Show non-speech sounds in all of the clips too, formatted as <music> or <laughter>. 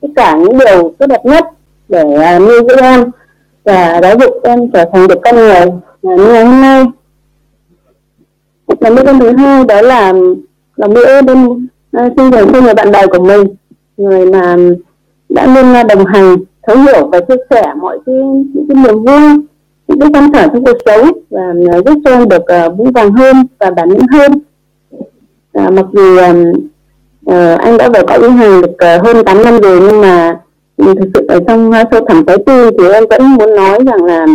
tất cả những điều tốt đẹp nhất để uh, nuôi dưỡng em và giáo dục em trở thành được con người à, như ngày hôm nay. Lòng biết ơn thứ hai đó là lòng biết ơn bên uh, xin dành cho người bạn đời của mình người mà đã luôn à, đồng hành thấu hiểu và chia sẻ mọi cái những cái niềm vui những cái căng thẳng trong cuộc sống và giúp cho em được uh, vững vàng hơn và bản lĩnh hơn. À, mặc dù um, uh, anh đã về cõi vĩnh hằng được uh, hơn 8 năm rồi nhưng mà thực sự ở trong uh, sâu thẳm trái tim thì em vẫn muốn nói rằng là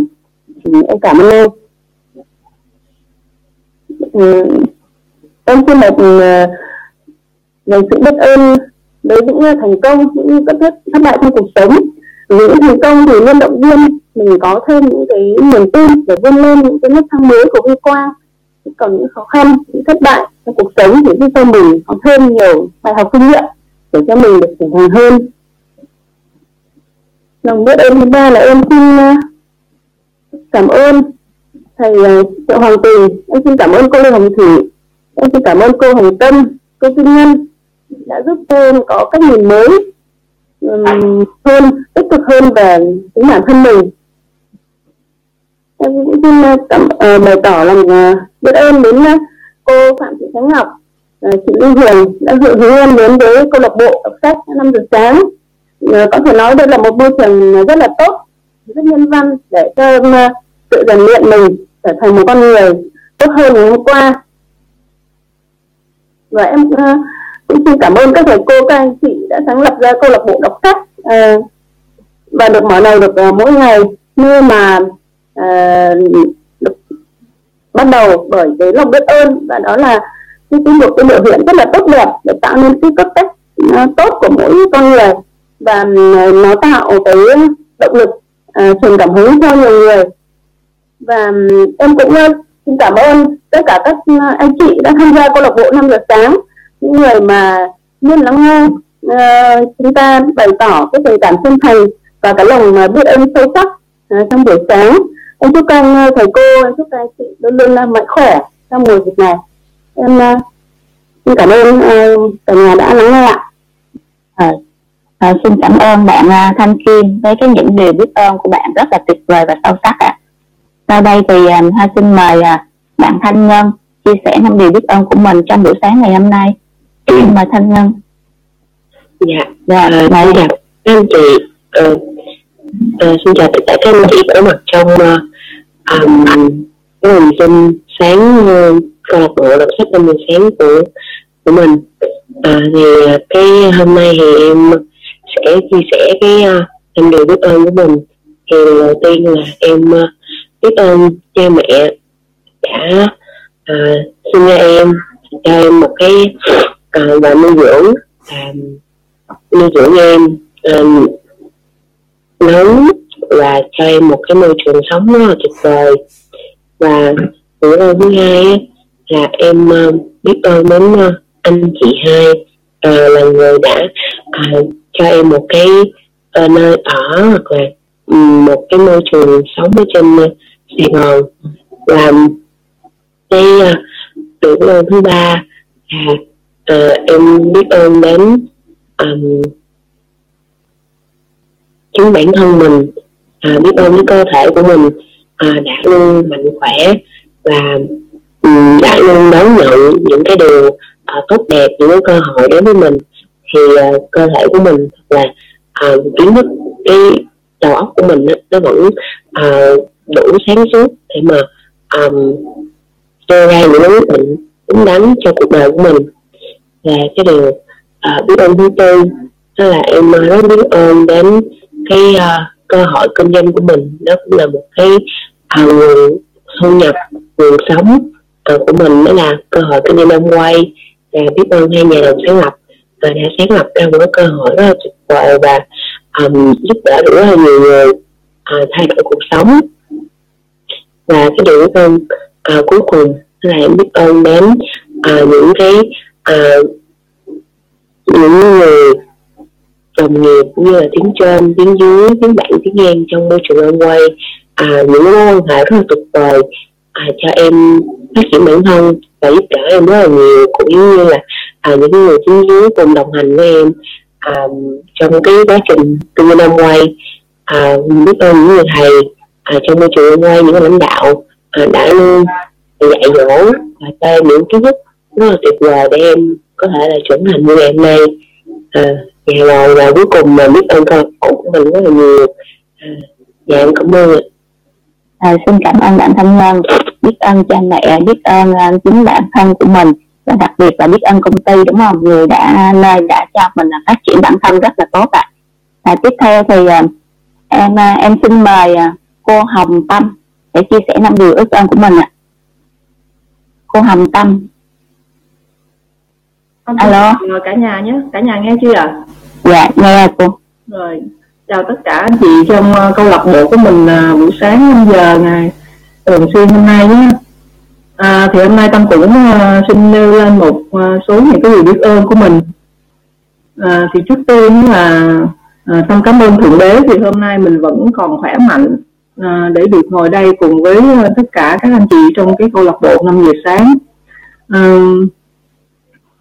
um, em cảm ơn em uh, ừ, em xin được uh, sự biết ơn đối với những thành công những các thất bại trong cuộc sống. Vì những thành công thì luôn động viên mình có thêm những cái niềm tin để vươn lên những cái nước thang mới của vinh quang còn những khó khăn những thất bại trong cuộc sống để giúp cho mình có thêm nhiều bài học kinh nghiệm để cho mình được trưởng thành hơn. Lòng biết ơn thứ ba là em xin ờ, cảm ơn thầy ờ, triệu hoàng tình em xin cảm ơn cô lê hồng thủy. Em xin cảm ơn cô hồng tâm cô kim ngân đã giúp cho em có cách nhìn mới um, hơn tích cực hơn về chính bản thân mình. Em cũng xin ờ, cảm uh, bày tỏ lòng uh, biết ơn đến ờ, cô phạm thị khánh ngọc ờ, chị lưu huyền đã dự hướng em đến với câu lạc bộ đọc sách năm giờ sáng. Ờ, có thể nói đây là một môi trường rất là tốt, rất nhân văn để cho em tự rèn luyện mình trở thành một con người tốt hơn ngày hôm qua. Và em cũng xin cảm ơn các thầy cô, các anh chị đã sáng lập ra câu lạc bộ đọc sách và được mở đầu được mỗi ngày. Nơi mà bắt đầu bởi cái lòng biết ơn và đó là cái, cái một cái biểu hiện rất là tốt đẹp để tạo nên cái cấp cách uh, ờ, tốt của mỗi con người và uh, nó tạo cái động lực uh, truyền cảm hứng cho nhiều người. Và um, em cũng uh, xin cảm ơn tất cả các uh, anh chị đã tham gia câu lạc bộ 5 giờ sáng. Những người mà luôn lắng nghe uh, chúng ta bày tỏ cái tình cảm chân thành và cái lòng mà biết ơn sâu sắc uh, trong buổi sáng em chúc các anh thầy cô em chúc các anh chị luôn luôn là mạnh khỏe trong mùa dịch này. Em xin cảm ơn uh, cả nhà đã lắng nghe ạ. À, à, xin cảm ơn bạn Thanh Kim với cái những điều biết ơn của bạn rất là tuyệt vời và sâu sắc ạ. À. sau đây thì Hoa xin mời bạn Thanh Nhân chia sẻ năm điều biết ơn của mình trong buổi sáng ngày hôm nay. <clears throat> Mời Thanh Ngân. Dạ dạ mời các anh chị uh, uh, xin chào tất cả các anh chị có mặt trong uh, um, cái hình sinh sáng uh, câu lạc bộ đọc sách năm sáng của của mình. À, thì à, cái hôm nay thì em sẽ chia sẻ cái à, uh, điều biết ơn của mình. Thì đầu tiên là em uh, biết ơn cha mẹ đã uh, sinh ra em cho em một cái uh, và nuôi dưỡng uh, nuôi dưỡng em uh, lớn và cho em một cái môi trường sống rất là tuyệt vời. Và bữa đau thứ hai là em ờ, biết ơn đến ờ, anh chị hai ờ, là người đã cho em một cái nơi ở hoặc là một cái môi trường sống ở trên Sài Gòn. Và cái nỗi đau thứ ba là em biết ơn đến um, chính bản thân mình à, biết ơn cái cơ thể của mình à, đã luôn mạnh khỏe và um, đã luôn đón nhận những cái điều à, tốt đẹp những cái cơ hội đến với mình. Thì à, cơ thể của mình là à, kiến thức cái đầu óc của mình nó vẫn à, đủ sáng suốt để mà um, đưa ra những quyết định đúng đắn cho cuộc đời của mình. Và cái điều uh, biết ơn thứ tư đó là em à, rất biết ơn đến cái uh, cơ hội kinh doanh của mình. Đó cũng là một cái à, nguồn thu nhập nguồn sống còn của mình. Đó là cơ hội kinh doanh đông quay và biết ơn hai nhà đồng sáng lập. Và đã sáng lập ra một cái cơ hội rất là tuyệt vời và um, giúp đỡ được rất là nhiều người uh, thay đổi cuộc sống. Và cái điều biết ơn uh, cuối cùng là em biết ơn đến uh, những cái uh, những người đồng nghiệp cũng như là tiếng trên tiếng dưới tiếng bạn tiếng ngang trong môi trường ăn quay à, những mối quan hệ rất là tuyệt vời. À, cho em phát triển bản thân và giúp đỡ em rất là nhiều cũng như là à, những người tiếng dưới cùng đồng hành với em à, trong cái quá trình tôi năm quay à, biết ơn những người thầy à, trong môi trường quay những lãnh đạo à, đã luôn dạy dỗ và cho em những kiến thức rất là tuyệt vời để em có thể là trưởng thành như ngày hôm nay. À, và rồi và cuối cùng mà biết ơn câu lạc của mình rất là nhiều. À, dạ em cảm ơn à, xin cảm ơn bạn thanh nhân biết ơn cha mẹ biết ơn uh, chính bản thân của mình. Và đặc biệt là biết ơn công ty đúng không? Người đã nơi đã cho mình là phát triển bản thân rất là tốt ạ. À. à, tiếp theo thì à, em em xin mời cô Hồng Tâm để chia sẻ năm điều ước ơn của mình ạ. À. cô Hồng Tâm alo? cả nhà nhé. Cả nhà nghe chưa ạ? Dạ nghe cô. Rồi chào tất cả anh chị trong uh, câu lạc bộ của mình uh, buổi sáng 5 giờ ngày thường xuyên hôm nay nhé. À, thì hôm nay tâm cũng uh, xin nêu lên một uh, số những cái điều biết ơn của mình. À, thì trước tiên là uh, tâm cảm ơn thượng đế thì hôm nay mình vẫn còn khỏe mạnh uh, để được ngồi đây cùng với tất cả các anh chị trong cái câu lạc bộ 5 giờ sáng. Uh,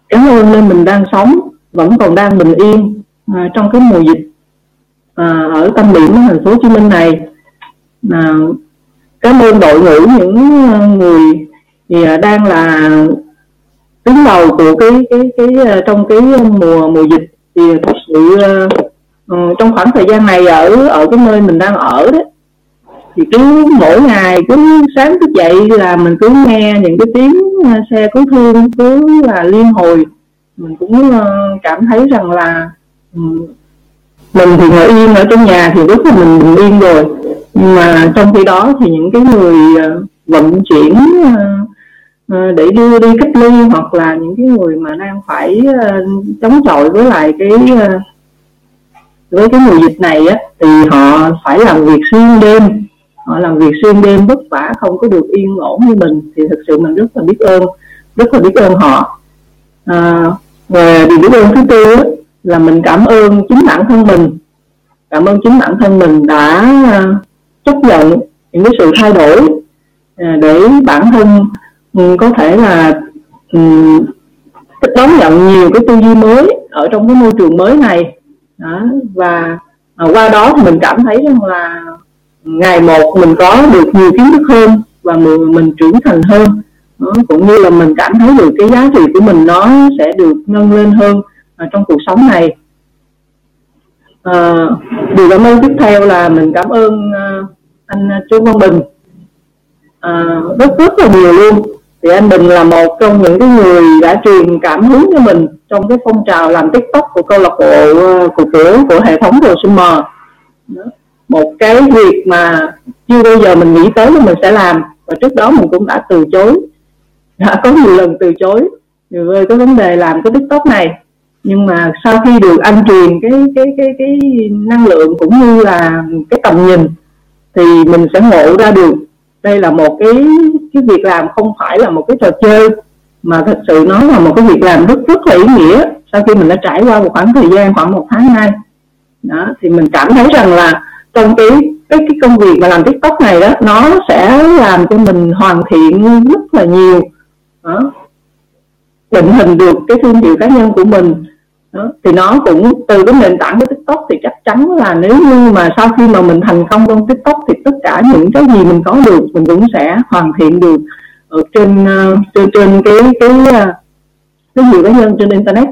cảm ơn nên mình đang sống vẫn còn đang bình yên à, trong cái mùa dịch à, ở tâm điểm thành phố Hồ Chí Minh này. À, cảm ơn đội ngũ những người thì à, đang là đứng đầu của cái cái cái à, trong cái mùa mùa dịch thì thật sự uh, trong khoảng thời gian này ở ở cái nơi mình đang ở đấy thì cứ mỗi ngày cứ sáng thức dậy là mình cứ nghe những cái tiếng ờ, xe cứu thương cứ là liên hồi. Mình cũng ờ, cảm thấy rằng là ừ, mình thì ngồi yên ở trong nhà thì rất là mình bình yên rồi. Nhưng mà trong khi đó thì những cái người ờ, vận chuyển để đưa đi cách ly hoặc là những cái người mà đang phải chống chọi với lại cái với cái mùa dịch này á, thì họ phải làm việc xuyên đêm họ làm việc xuyên đêm vất vả không có được yên ổn như mình thì thực sự mình rất là biết ơn rất là biết ơn họ à, và điều biết ơn thứ tư là mình cảm ơn chính bản thân mình cảm ơn chính bản thân mình đã à, chấp nhận những cái sự thay đổi à, để bản thân ừ, có thể là ừ, đón nhận nhiều cái tư duy mới ở trong cái môi trường mới này đó. và à, qua đó thì mình cảm thấy rằng là ngày một mình có được nhiều kiến thức hơn và mình, mình trưởng thành hơn. Đó. cũng như là mình cảm thấy được cái giá trị của mình nó sẽ được nâng lên hơn à, trong cuộc sống này. À, điều cảm ơn tiếp theo là mình cảm ơn à, anh Trương Văn Bình. À, rất rất là nhiều luôn. Thì anh Bình là một trong những cái người đã truyền cảm hứng cho mình trong cái phong trào làm tiktok của câu lạc bộ à, của của, của hệ thống hồ sinh mờ một cái việc mà chưa bao giờ mình nghĩ tới là mình sẽ làm. Và trước đó mình cũng đã từ chối. Đã có nhiều lần từ chối. Về cái vấn đề làm cái tiktok này. Nhưng mà sau khi được anh truyền cái cái cái cái năng lượng cũng như là cái tầm nhìn, thì mình sẽ ngộ ra được đây là một cái cái việc làm không phải là một cái trò chơi, mà thật sự nó là một cái việc làm rất rất là ý nghĩa sau khi mình đã trải qua một khoảng thời gian khoảng một tháng nay. Đó, thì mình cảm thấy rằng là trong cái cái cái công việc mà làm tiktok này đó, nó sẽ làm cho mình hoàn thiện rất là nhiều. Đó. Định hình được cái thương hiệu cá nhân của mình. Đó. thì nó cũng, từ cái nền tảng của tiktok thì chắc chắn là nếu như mà sau khi mà mình thành công trong tiktok thì tất cả những cái gì mình có được mình cũng sẽ hoàn thiện được ở trên ờ, trên trên cái cái ờ, cái nhiều cá nhân trên internet.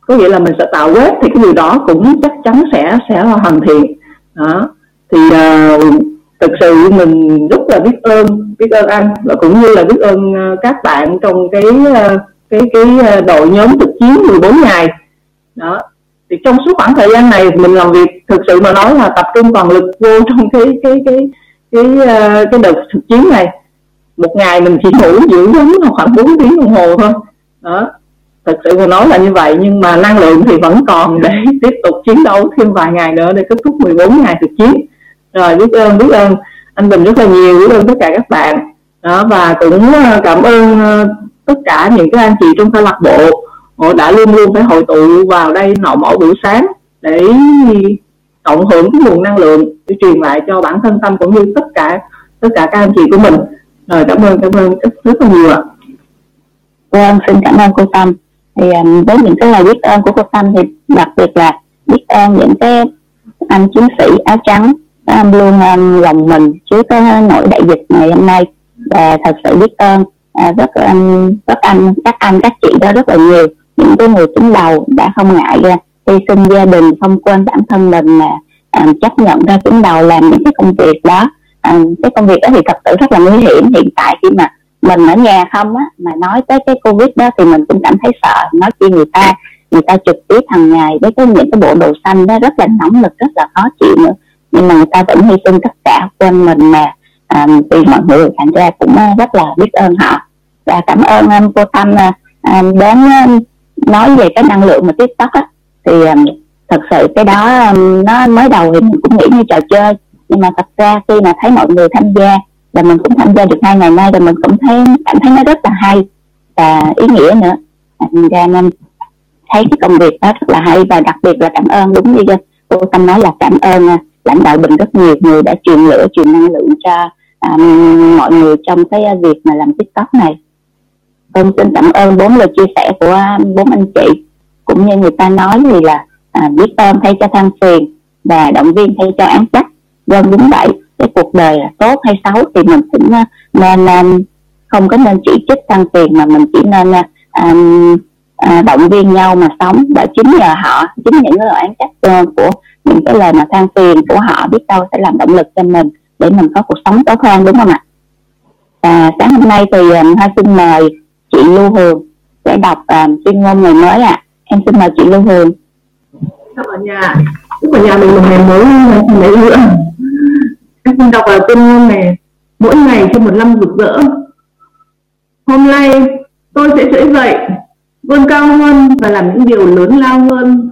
Có nghĩa là mình sẽ tạo web thì cái điều đó cũng chắc chắn sẽ sẽ là hoàn thiện. Đó thì uh, thực sự mình rất là biết ơn biết ơn anh và cũng như là biết ơn à, các bạn trong cái à, cái cái đội nhóm thực chiến 14 ngày. Đó. Thì trong suốt khoảng thời gian này mình làm việc thực sự mà nói là tập trung toàn lực vô trong cái cái cái cái cái, cái đợt thực chiến này. Một ngày mình chỉ ngủ dưỡng giống khoảng 4 tiếng đồng hồ thôi. Đó. Thật sự mà nói là như vậy nhưng mà năng lượng thì vẫn còn để <laughs> tiếp tục chiến đấu thêm vài ngày nữa để kết thúc 14 ngày thực chiến rồi biết ơn biết ơn anh Bình rất là nhiều biết ơn tất cả các bạn. Đó và cũng ờ, cảm ơn ờ, tất cả những cái anh chị trong câu lạc bộ họ đã luôn luôn phải hội tụ vào đây nọ mỗi buổi sáng để cộng hưởng cái nguồn năng lượng để truyền lại cho bản thân tâm cũng như tất cả tất cả các anh chị của mình. Rồi cảm ơn cảm ơn rất, rất là nhiều ạ. Vâng xin cảm ơn cô tâm. Thì với những cái lời biết ơn của cô tâm thì đặc biệt là biết ơn những cái anh chiến sĩ áo trắng các luôn um, lòng mình trước cái nỗi đại dịch ngày hôm nay. Và thật sự biết ơn à, rất anh rất anh các anh các chị đó rất là nhiều. Những cái người đứng đầu đã không ngại ra hy sinh gia đình không quên bản thân mình mà à, chấp nhận ra đứng đầu làm những cái công việc đó. À, cái công việc đó thì thật sự rất là nguy hiểm. Hiện tại khi mà mình ở nhà không á mà nói tới cái covid đó thì mình cũng cảm thấy sợ. Nói chi người ta người ta trực tiếp hàng ngày với cái những cái bộ đồ xanh đó rất là nóng lực rất là khó chịu nữa nhưng mà người ta vẫn hy sinh tất cả quên mình mà à, vì mọi người thành ra cũng à, rất là biết ơn họ. Và cảm ơn um, cô Tâm à, à đến nói về cái năng lượng mà tiktok á. Thì um, thật sự cái đó um, nó mới đầu thì mình cũng nghĩ như trò chơi. Nhưng mà thật ra khi mà thấy mọi người tham gia và mình cũng tham gia được hai ngày nay rồi mình cũng thấy cảm thấy nó rất là hay và ý nghĩa nữa. Thành ra nên thấy cái công việc đó rất là hay và đặc biệt là cảm ơn đúng như cô tâm nói là cảm ơn lãnh đạo bình rất nhiều người đã truyền lửa truyền năng lượng cho um, mọi người trong cái à, việc mà làm tiktok này. Con xin cảm ơn bốn lời chia sẻ của bốn anh chị. Cũng như người ta nói thì là à, biết ơn thay cho than phiền và động viên thay cho án trách. Vâng đúng vậy. Cái cuộc đời là tốt hay xấu thì mình cũng à, nên không có nên chỉ trích than phiền mà mình chỉ nên à, à, động viên nhau mà sống. Và chính nhờ họ chính những cái lời án trách của những cái lời mà than phiền của họ biết đâu sẽ làm động lực cho mình để mình có cuộc sống tốt hơn đúng không ạ? À, sáng hôm nay thì um, hoa xin mời chị Lưu Hường sẽ đọc um, tuyên ngôn ngày mới ạ. À. em xin mời chị Lưu Hường. Chào cả nhà. Chúc cả nhà mình một ngày mới mấy nữa em xin đọc vào tuyên ngôn này. Mỗi ngày cho một năm rực rỡ. Hôm nay tôi sẽ trỗi dậy vươn cao hơn và làm những điều lớn lao hơn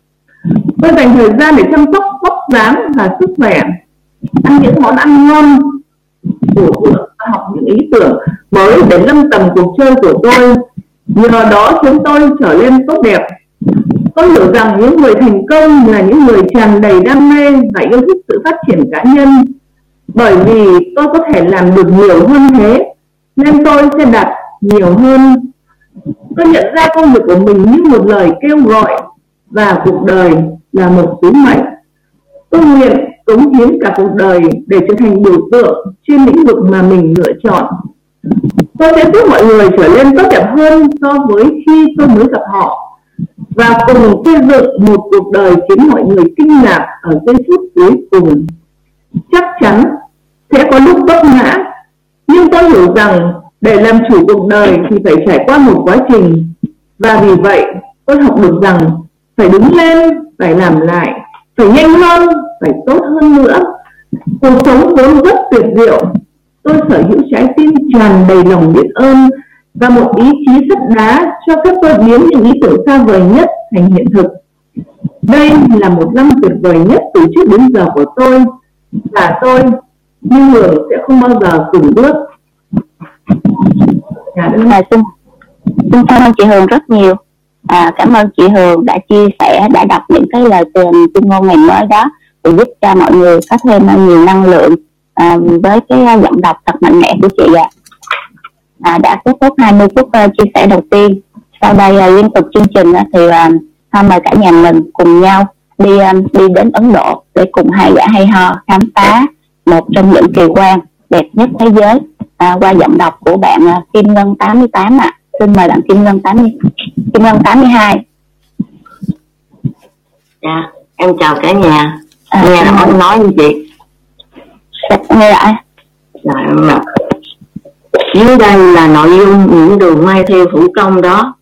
tôi dành thời gian để chăm sóc vóc dáng và sức khỏe. Ăn những món ăn ngon bổ dưỡng và học những ý tưởng mới để nâng tầm cuộc chơi của tôi. Nhờ đó chúng tôi trở nên tốt đẹp. Tôi hiểu rằng những người thành công là những người tràn đầy đam mê và yêu thích sự phát triển cá nhân. Bởi vì tôi có thể làm được nhiều hơn thế, nên tôi sẽ đạt nhiều hơn. Tôi nhận ra công việc của mình như một lời kêu gọi và cuộc đời là một sứ mệnh. Tôi nguyện cống hiến cả cuộc đời để trở thành biểu tượng trên lĩnh vực mà mình lựa chọn. Tôi sẽ giúp mọi người trở nên tốt đẹp hơn so với khi tôi mới gặp họ và cùng xây dựng một cuộc đời khiến mọi người kinh ngạc ở giây phút cuối cùng. Chắc chắn sẽ có lúc vấp ngã, nhưng tôi hiểu rằng để làm chủ cuộc đời thì phải trải qua một quá trình và vì vậy tôi học được rằng phải đứng lên phải làm lại phải nhanh hơn phải tốt hơn nữa. Cuộc sống vốn rất tuyệt diệu. Tôi sở hữu trái tim tràn đầy lòng biết ơn và một ý chí sắt đá cho phép tôi biến những ý tưởng xa vời nhất thành hiện thực. Đây là một năm tuyệt vời nhất từ trước đến giờ của tôi. Và tôi như người sẽ không bao giờ dừng bước. Dạ, dạ, xin xin cảm ơn chị Hường rất nhiều à, cảm ơn chị Hường đã chia sẻ đã đọc những cái lời tuyên ngôn ngày mới đó để giúp cho mọi người có thêm à, nhiều năng lượng à, với cái à, giọng đọc thật mạnh mẽ của chị ạ à. à, đã kết thúc 20 phút uh, chia sẻ đầu tiên sau đây uh, liên tục chương trình uh, thì uh, mời cả nhà mình cùng nhau đi um, đi đến Ấn Độ để cùng hai gã hay ho khám phá một trong những kỳ quan đẹp nhất thế giới à, qua giọng đọc của bạn uh, Kim Ngân 88 ạ à xin mời bạn Kim Ngân 80 Kim Ngân 82 dạ em chào cả nhà. À, nghe em nói như chị nghe lại dạ em dưới đây là nội dung những đường may theo thủ công đó.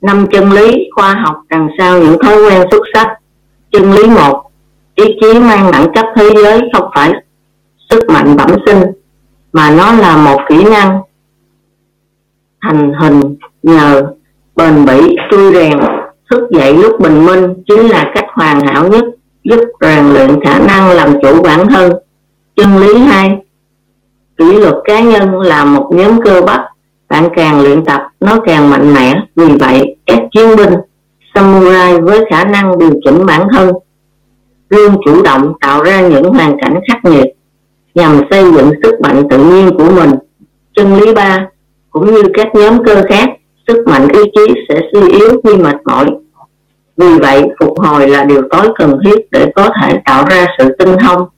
Năm chân lý khoa học đằng sau những thói quen xuất sắc. Chân lý một ý chí mang đẳng cấp thế giới không phải sức mạnh bẩm sinh mà nó là một kỹ năng thành hình nhờ bền bỉ tui rèn thức dậy lúc bình minh chính là cách hoàn hảo nhất, giúp rèn luyện khả năng làm chủ bản thân. Chân lý hai, kỷ luật cá nhân là một nhóm cơ bắp. Bạn càng luyện tập, nó càng mạnh mẽ. Vì vậy, các chiến binh, samurai với khả năng điều chỉnh bản thân, luôn chủ động tạo ra những hoàn cảnh khắc nghiệt nhằm xây dựng sức mạnh tự nhiên của mình. Chân lý ba cũng như các nhóm cơ khác, sức mạnh ý chí sẽ suy yếu khi mệt mỏi. Vì vậy, phục hồi là điều tối cần thiết để có thể tạo ra sự tinh thông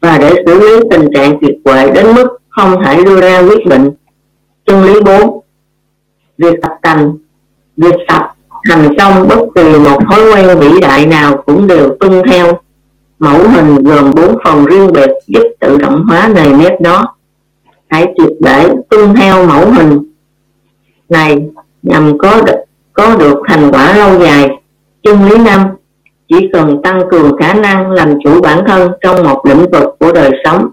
và để xử lý tình trạng tuyệt quệ đến mức không thể đưa ra quyết định. Chân lý 4 việc tập tành, việc tập thành công bất kỳ một thói quen vĩ đại nào cũng đều tuân theo. Mẫu hình gồm bốn phần riêng biệt giúp tự động hóa nề nếp đó hãy triệt để tuân theo mẫu hình này nhằm có được, có được thành quả lâu dài. Chân lý năm chỉ cần tăng cường khả năng làm chủ bản thân trong một lĩnh vực của đời sống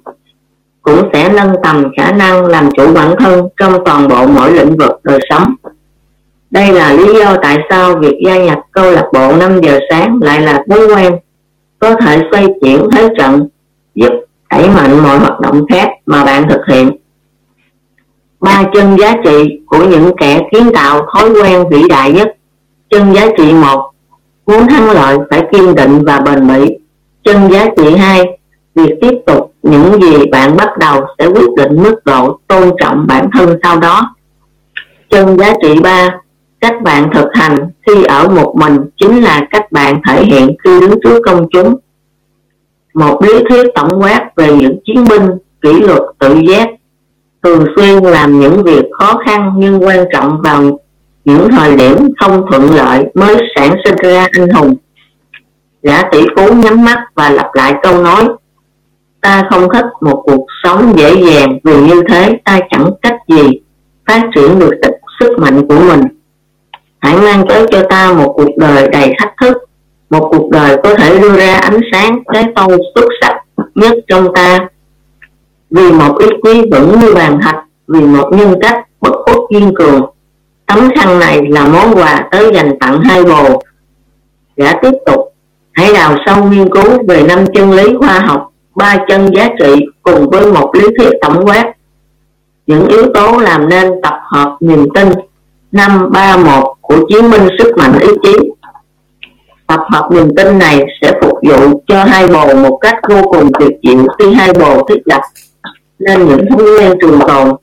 cũng sẽ nâng tầm khả năng làm chủ bản thân trong toàn bộ mỗi lĩnh vực đời sống. Đây là lý do tại sao việc gia nhập câu lạc bộ 5 giờ sáng lại là thói quen có thể xoay chuyển thế trận giúp đẩy mạnh mọi hoạt động khác mà bạn thực hiện ba chân giá trị của những kẻ kiến tạo thói quen vĩ đại nhất. Chân giá trị một, muốn thắng lợi phải kiên định và bền bỉ. Chân giá trị hai, việc tiếp tục những gì bạn bắt đầu sẽ quyết định mức độ tôn trọng bản thân sau đó. Chân giá trị ba, cách bạn thực hành khi ở một mình chính là cách bạn thể hiện khi đứng trước công chúng. Một lý thuyết tổng quát về những chiến binh, kỷ luật, tự giác thường xuyên làm những việc khó khăn nhưng quan trọng vào những thời điểm không thuận lợi mới sản sinh ra anh hùng. Gã tỷ phú nhắm mắt và lặp lại câu nói, ta không thích một cuộc sống dễ dàng, vì như thế ta chẳng cách gì phát triển được sức mạnh của mình. Hãy mang tới cho ta một cuộc đời đầy thách thức, một cuộc đời có thể đưa ra ánh sáng, cái tông xuất sắc nhất trong ta vì một ý quý vững như bàn thạch, vì một nhân cách bất khuất kiên cường. Tấm khăn này là món quà tới dành tặng hai bồ. Gã tiếp tục, hãy đào sâu nghiên cứu về năm chân lý khoa học, ba chân giá trị cùng với một lý thuyết tổng quát. Những yếu tố làm nên tập hợp niềm tin. Năm ba một của chiến minh sức mạnh ý chí. Tập hợp niềm tin này sẽ phục vụ cho hai bồ một cách vô cùng tuyệt diệu khi hai bồ thiết lập nên những thói quen trường tồn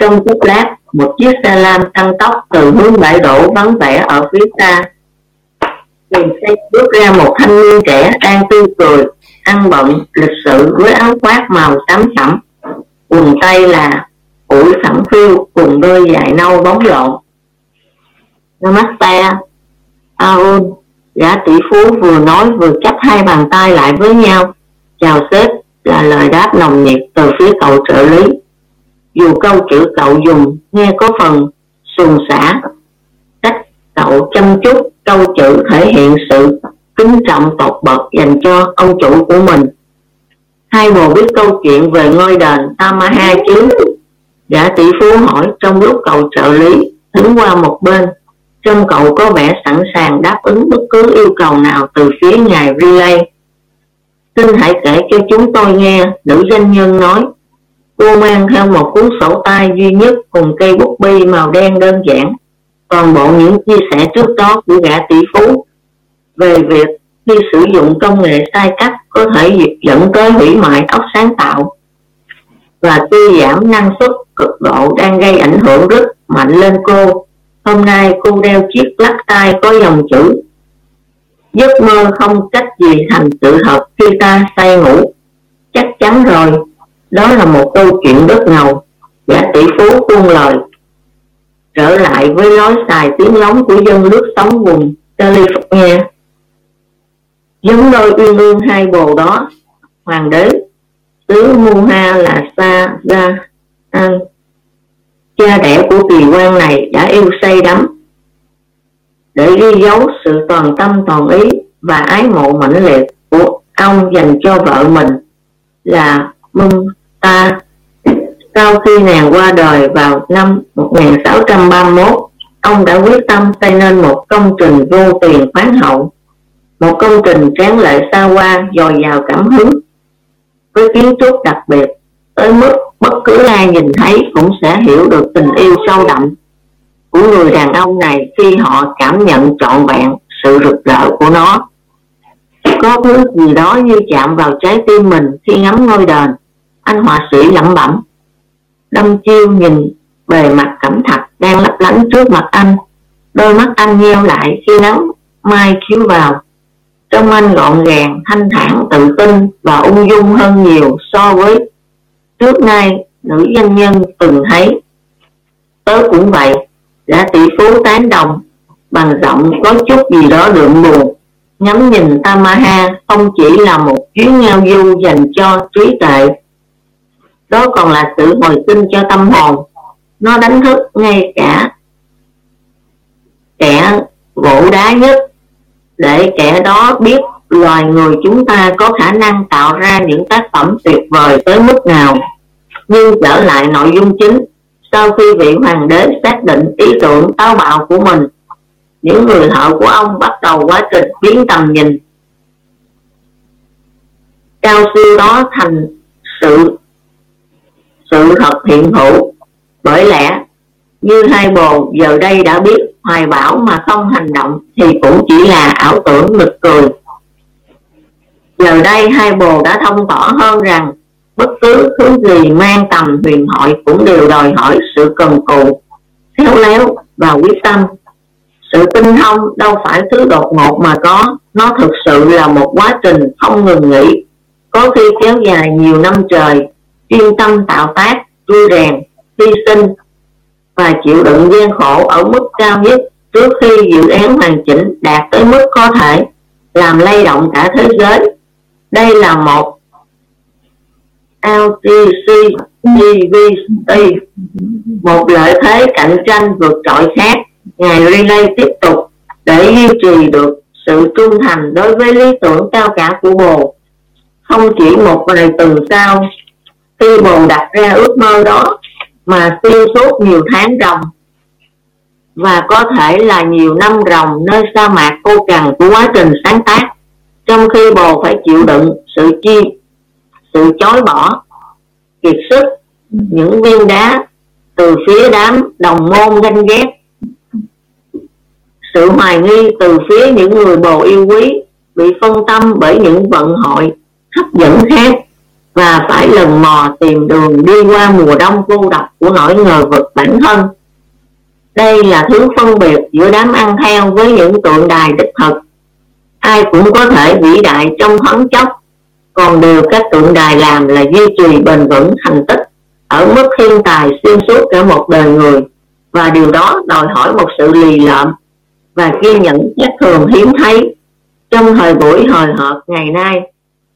trong chốc lát, một chiếc xe lam tăng tốc từ hướng bãi đổ vắng vẻ ở phía xa. Liền xe bước ra một thanh niên trẻ đang tươi cười, ăn bận, lịch sự với áo khoác màu xám sẫm. Quần tay là ủi sẵn phiêu cùng đôi dài nâu bóng lộn. Namaste Arun gã tỷ phú vừa nói vừa chắp hai bàn tay lại với nhau. Chào sếp là lời đáp nồng nhiệt từ phía cậu trợ lý. Dù câu chữ cậu dùng nghe có phần xuồng xả, cách cậu chăm chút câu chữ thể hiện sự kính trọng, tột bậc dành cho ông chủ của mình. Hai bồ biết câu chuyện về ngôi đền Tamaha chứ? Gã tỷ phú hỏi trong lúc cậu trợ lý đứng qua một bên, trông cậu có vẻ sẵn sàng đáp ứng bất cứ yêu cầu nào từ phía ngài Relay xin hãy kể cho chúng tôi nghe, nữ doanh nhân nói. Cô mang theo một cuốn sổ tay duy nhất cùng cây bút bi màu đen đơn giản. Toàn bộ những chia sẻ trước đó của gã tỷ phú. Về việc khi sử dụng công nghệ sai cách có thể dẫn tới hủy hoại óc sáng tạo. Và suy giảm năng suất cực độ đang gây ảnh hưởng rất mạnh lên cô. Hôm nay cô đeo chiếc lắc tay có dòng chữ giấc mơ không cách gì thành sự thật khi ta say ngủ. Chắc chắn rồi, đó là một câu chuyện rất ngầu gã tỷ phú tuôn lời. Trở lại với lối xài tiếng lóng của dân nước sống vùng California. Giống đôi uyên ương hai bồ đó, hoàng đế, tứ Muha là Sa Ra An. Cha đẻ của kỳ quan này đã yêu say đắm để ghi dấu sự toàn tâm toàn ý và ái mộ mãnh liệt của ông dành cho vợ mình là Mung Ta. Sau khi nàng qua đời vào năm 1631 ông đã quyết tâm xây nên một công trình vô tiền khoáng hậu, một công trình tráng lệ xa hoa, dồi dào cảm hứng, với kiến trúc đặc biệt tới mức bất cứ ai nhìn thấy cũng sẽ hiểu được tình yêu sâu đậm của người đàn ông này khi họ cảm nhận trọn vẹn sự rực rỡ của nó. Có thứ gì đó như chạm vào trái tim mình khi ngắm ngôi đền, anh họa sĩ lẩm bẩm. Đâm chiêu nhìn bề mặt cẩm thạch đang lấp lánh trước mặt anh. Đôi mắt anh nheo lại khi nắng mai chiếu vào. Trong anh gọn gàng, thanh thản, tự tin và ung dung hơn nhiều so với trước nay nữ doanh nhân từng thấy. Tớ cũng vậy gã tỷ phú tán đồng bằng giọng có chút gì đó đượm buồn. Ngắm nhìn Tamaha không chỉ là một chuyến ngao du dành cho trí tuệ, đó còn là sự hồi sinh cho tâm hồn. Nó đánh thức ngay cả kẻ gỗ đá nhất để kẻ đó biết loài người chúng ta có khả năng tạo ra những tác phẩm tuyệt vời tới mức nào, nhưng trở lại nội dung chính sau khi vị hoàng đế xác định ý tưởng táo bạo của mình, những người thợ của ông bắt đầu quá trình biến tầm nhìn. Cao siêu đó thành sự sự thật hiện hữu, bởi lẽ như hai bồ giờ đây đã biết, hoài bão mà không hành động thì cũng chỉ là ảo tưởng nực cười. Giờ đây hai bồ đã thông tỏ hơn rằng bất cứ thứ gì mang tầm huyền thoại cũng đều đòi hỏi sự cần cù, khéo léo và quyết tâm. Sự tinh thông đâu phải thứ đột ngột mà có, nó thực sự là một quá trình không ngừng nghỉ. Có khi kéo dài nhiều năm trời, chuyên tâm tạo tác chui rèn hy sinh và chịu đựng gian khổ ở mức cao nhất trước khi dự án hoàn chỉnh đạt tới mức có thể làm lay động cả thế giới. Đây là một LTC GVT một lợi thế cạnh tranh vượt trội khác ngài Relay tiếp tục để duy trì được sự trung thành đối với lý tưởng cao cả của bồ. Không chỉ một vài tuần sau, khi bồ đặt ra ước mơ đó mà xuyên suốt nhiều tháng ròng, và có thể là nhiều năm ròng nơi sa mạc cô cằn của quá trình sáng tác, trong khi bồ phải chịu đựng sự chi sự chối bỏ, kiệt sức, những viên đá từ phía đám đồng môn ganh ghét. Sự hoài nghi từ phía những người bồ yêu quý bị phân tâm bởi những vận hội hấp dẫn khác và phải lần mò tìm đường đi qua mùa đông cô độc của nỗi ngờ vực bản thân. Đây là thứ phân biệt giữa đám ăn theo với những tượng đài đích thực. Ai cũng có thể vĩ đại trong thoáng chốc còn điều các tượng đài làm là duy trì bền vững thành tích ở mức thiên tài xuyên suốt cả một đời người. Và điều đó đòi hỏi một sự lì lợm và kiên nhẫn chắc thường hiếm thấy trong thời buổi hồi hộp ngày nay.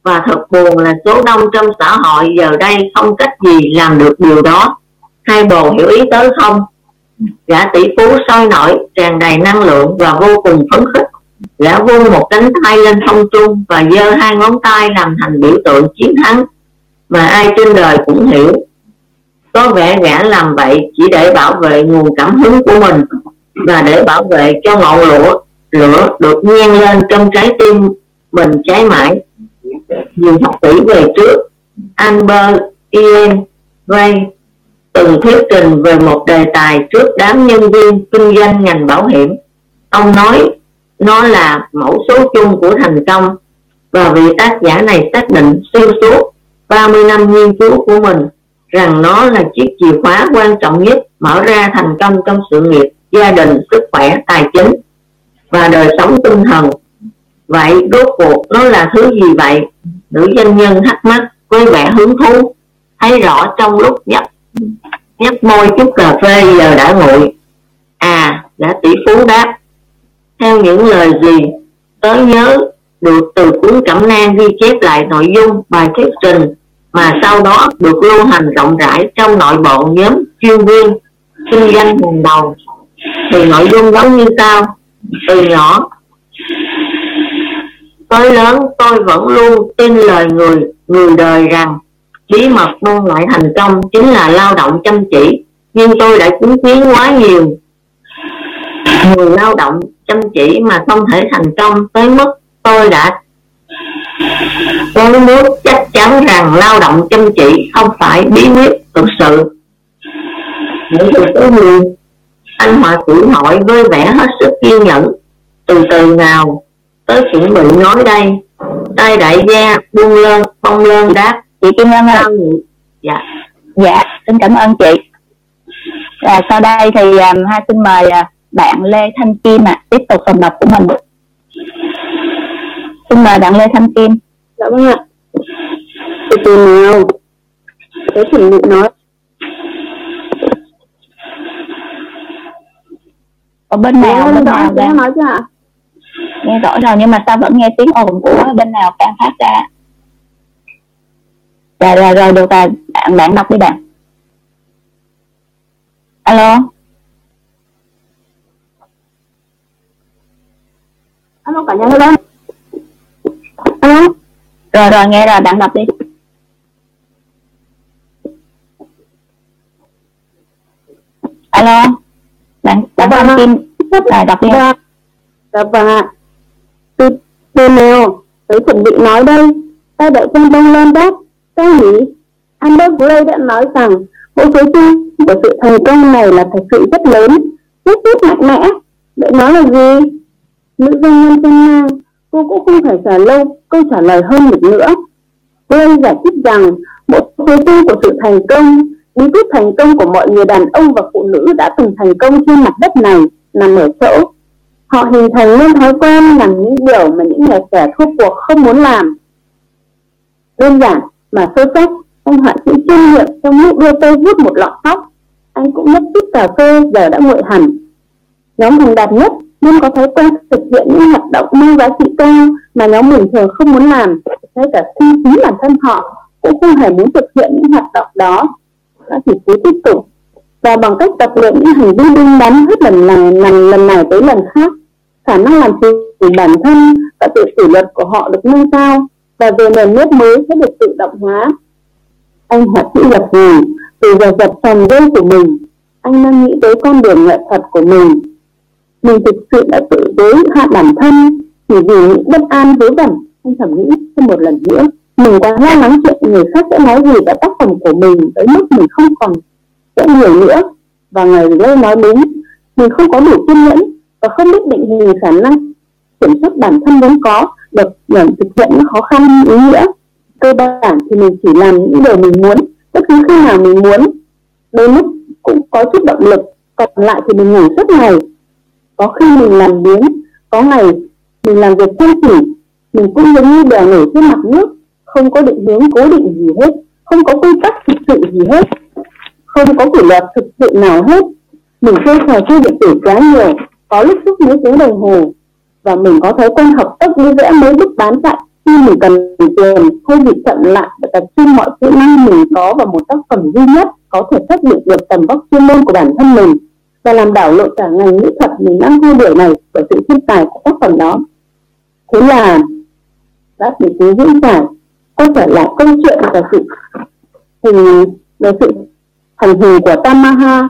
Và thật buồn là số đông trong xã hội giờ đây không cách gì làm được điều đó. Hai bồ hiểu ý tới không? Gã tỷ phú sôi nổi, tràn đầy năng lượng và vô cùng phấn khích gã vung một cánh tay lên không trung và giơ hai ngón tay làm thành biểu tượng chiến thắng. Mà ai trên đời cũng hiểu. Có vẻ gã làm vậy chỉ để bảo vệ nguồn cảm hứng của mình và để bảo vệ cho ngọn lửa lửa được nhen lên trong trái tim mình cháy mãi. Nhiều học tỷ về trước, Albert Ian Ray, từng thuyết trình về một đề tài trước đám nhân viên kinh doanh ngành bảo hiểm. Ông nói nó là mẫu số chung của thành công và vị tác giả này xác định xuyên suốt 30 năm nghiên cứu của mình rằng nó là chiếc chìa khóa quan trọng nhất mở ra thành công trong sự nghiệp, gia đình, sức khỏe, tài chính và đời sống tinh thần. Vậy rốt cuộc nó là thứ gì vậy? Nữ doanh nhân thắc mắc với vẻ hứng thú, thấy rõ trong lúc nhấp nhấp môi chút cà phê giờ đã nguội. À, đã tỷ phú đáp, theo những lời gì? Tớ nhớ được từ cuốn cẩm nang ghi chép lại nội dung bài thuyết trình, mà sau đó được lưu hành rộng rãi trong nội bộ nhóm chuyên viên kinh doanh hàng đầu. Thì nội dung giống như sau. Từ nhỏ, tới lớn tôi vẫn luôn tin lời người người đời rằng bí mật mang lại thành công chính là lao động chăm chỉ. Nhưng tôi đã chứng kiến quá nhiều người lao động chăm chỉ mà không thể thành công tới mức tôi đã tôi muốn chắc chắn rằng lao động chăm chỉ không phải bí quyết thực sự. Những điều tới người anh họa sĩ hỏi với vẻ hết sức kiên nhẫn từ từ nào tới chuẩn bị nói đây. Tay đại gia buông lơn bông lơn đáp. Chị kim ngân ơi dạ. Dạ xin cảm ơn chị. Và sau đây thì um, hai xin mời uh, bạn lê thanh kim ạ. À, tiếp tục phần đọc của mình. Xin mời bạn lê thanh kim. Dạ vâng ạ. Từ từ nào. Để chuẩn bị nói. Ở bên nào bên nào đang nói chứ ạ? Nghe rõ rồi nhưng mà sao vẫn nghe tiếng ồn của bên nào càng phát ra. Rồi rồi rồi được rồi. Bạn bạn đọc đi bạn. Alo alo cả nhà alo alo. Rồi rồi nghe rồi bạn đọc đi. Alo. Bạn bạn dạ, thông tin. Rồi đọc đi. Dạ, dạ vâng ạ. Từ từ nào tới chuẩn bị nói đây. Ta đợi trong bông lên đáp ta nghĩ Albert Gray đã nói rằng mỗi số chung của sự thành công này là thật sự rất lớn rất rất mạnh mẽ. Vậy nó là gì nữ doanh nhân tên nang cô cũng không phải trả lâu câu trả lời hơn được nữa. Gray giải thích rằng, một số tư của sự thành công, bí quyết thành công của mọi người đàn ông và phụ nữ đã từng thành công trên mặt đất này nằm ở chỗ. Họ hình thành nên thói quen làm những điều mà những người trẻ thua cuộc không muốn làm. Đơn giản mà sơ sách ông họa sĩ chuyên nghiệp trong lúc đưa tôi rút một lọ tóc. Anh cũng mất chút cà phê, giờ đã nguội hẳn. Nhóm thành đạt nhất nên có thói quen thực hiện những hoạt động mang giá trị cao mà nhóm mình thường không muốn làm ngay cả khi chính bản thân họ cũng không hề muốn thực hiện những hoạt động đó. Đã chỉ cứ tiếp tục. Và bằng cách tập luyện những hành vi đúng đắn hết lần này lần, lần này tới lần khác khả năng làm chủ bản thân và tự kỷ luật của họ được nâng cao và về nền nếp mới sẽ được tự động hóa. Anh họa sĩ lập gì từ giờ dập phần dây của mình anh đang nghĩ tới con đường nghệ thuật của mình mình thực sự đã tự đối hạ bản thân, chỉ vì những bất an vớ vẩn. Không thầm nghĩ thêm một lần nữa, mình quá lo lắng chuyện người khác sẽ nói gì về tác phẩm của mình tới mức mình không còn sẽ nhiều nữa. Và ngày lê nói đúng, mình không có đủ kiên nhẫn và không biết định hình khả năng kiểm soát bản thân vốn có, được để thực hiện những khó khăn, ý nghĩa. Cơ bản thì mình chỉ làm những điều mình muốn, bất cứ khi nào mình muốn. Đôi lúc cũng có chút động lực, còn lại thì mình ngủ suốt ngày có khi mình làm biếng, có ngày mình làm việc chăm chỉ mình cũng giống như bèo nổi trên mặt nước không có định hướng cố định gì hết không có quy tắc thực sự gì hết không có kỷ luật thực sự nào hết. Mình chơi trò chơi điện tử quá nhiều có lúc suốt mấy tiếng đồng hồ và mình có thói quen học tốc đi vẽ mấy bức bán chạy khi mình cần tiền thay vì chậm lại và tập trung mọi kỹ năng mình có vào một tác phẩm duy nhất có thể xác định được tầm vóc chuyên môn của bản thân mình và làm đảo lộn cả ngành mỹ thuật mình đang theo đuổi này bởi sự thiên tài của tác phẩm đó. Thế là các vị trí diễn giải có thể là câu chuyện về sự hình, về sự thành hình của Tamaha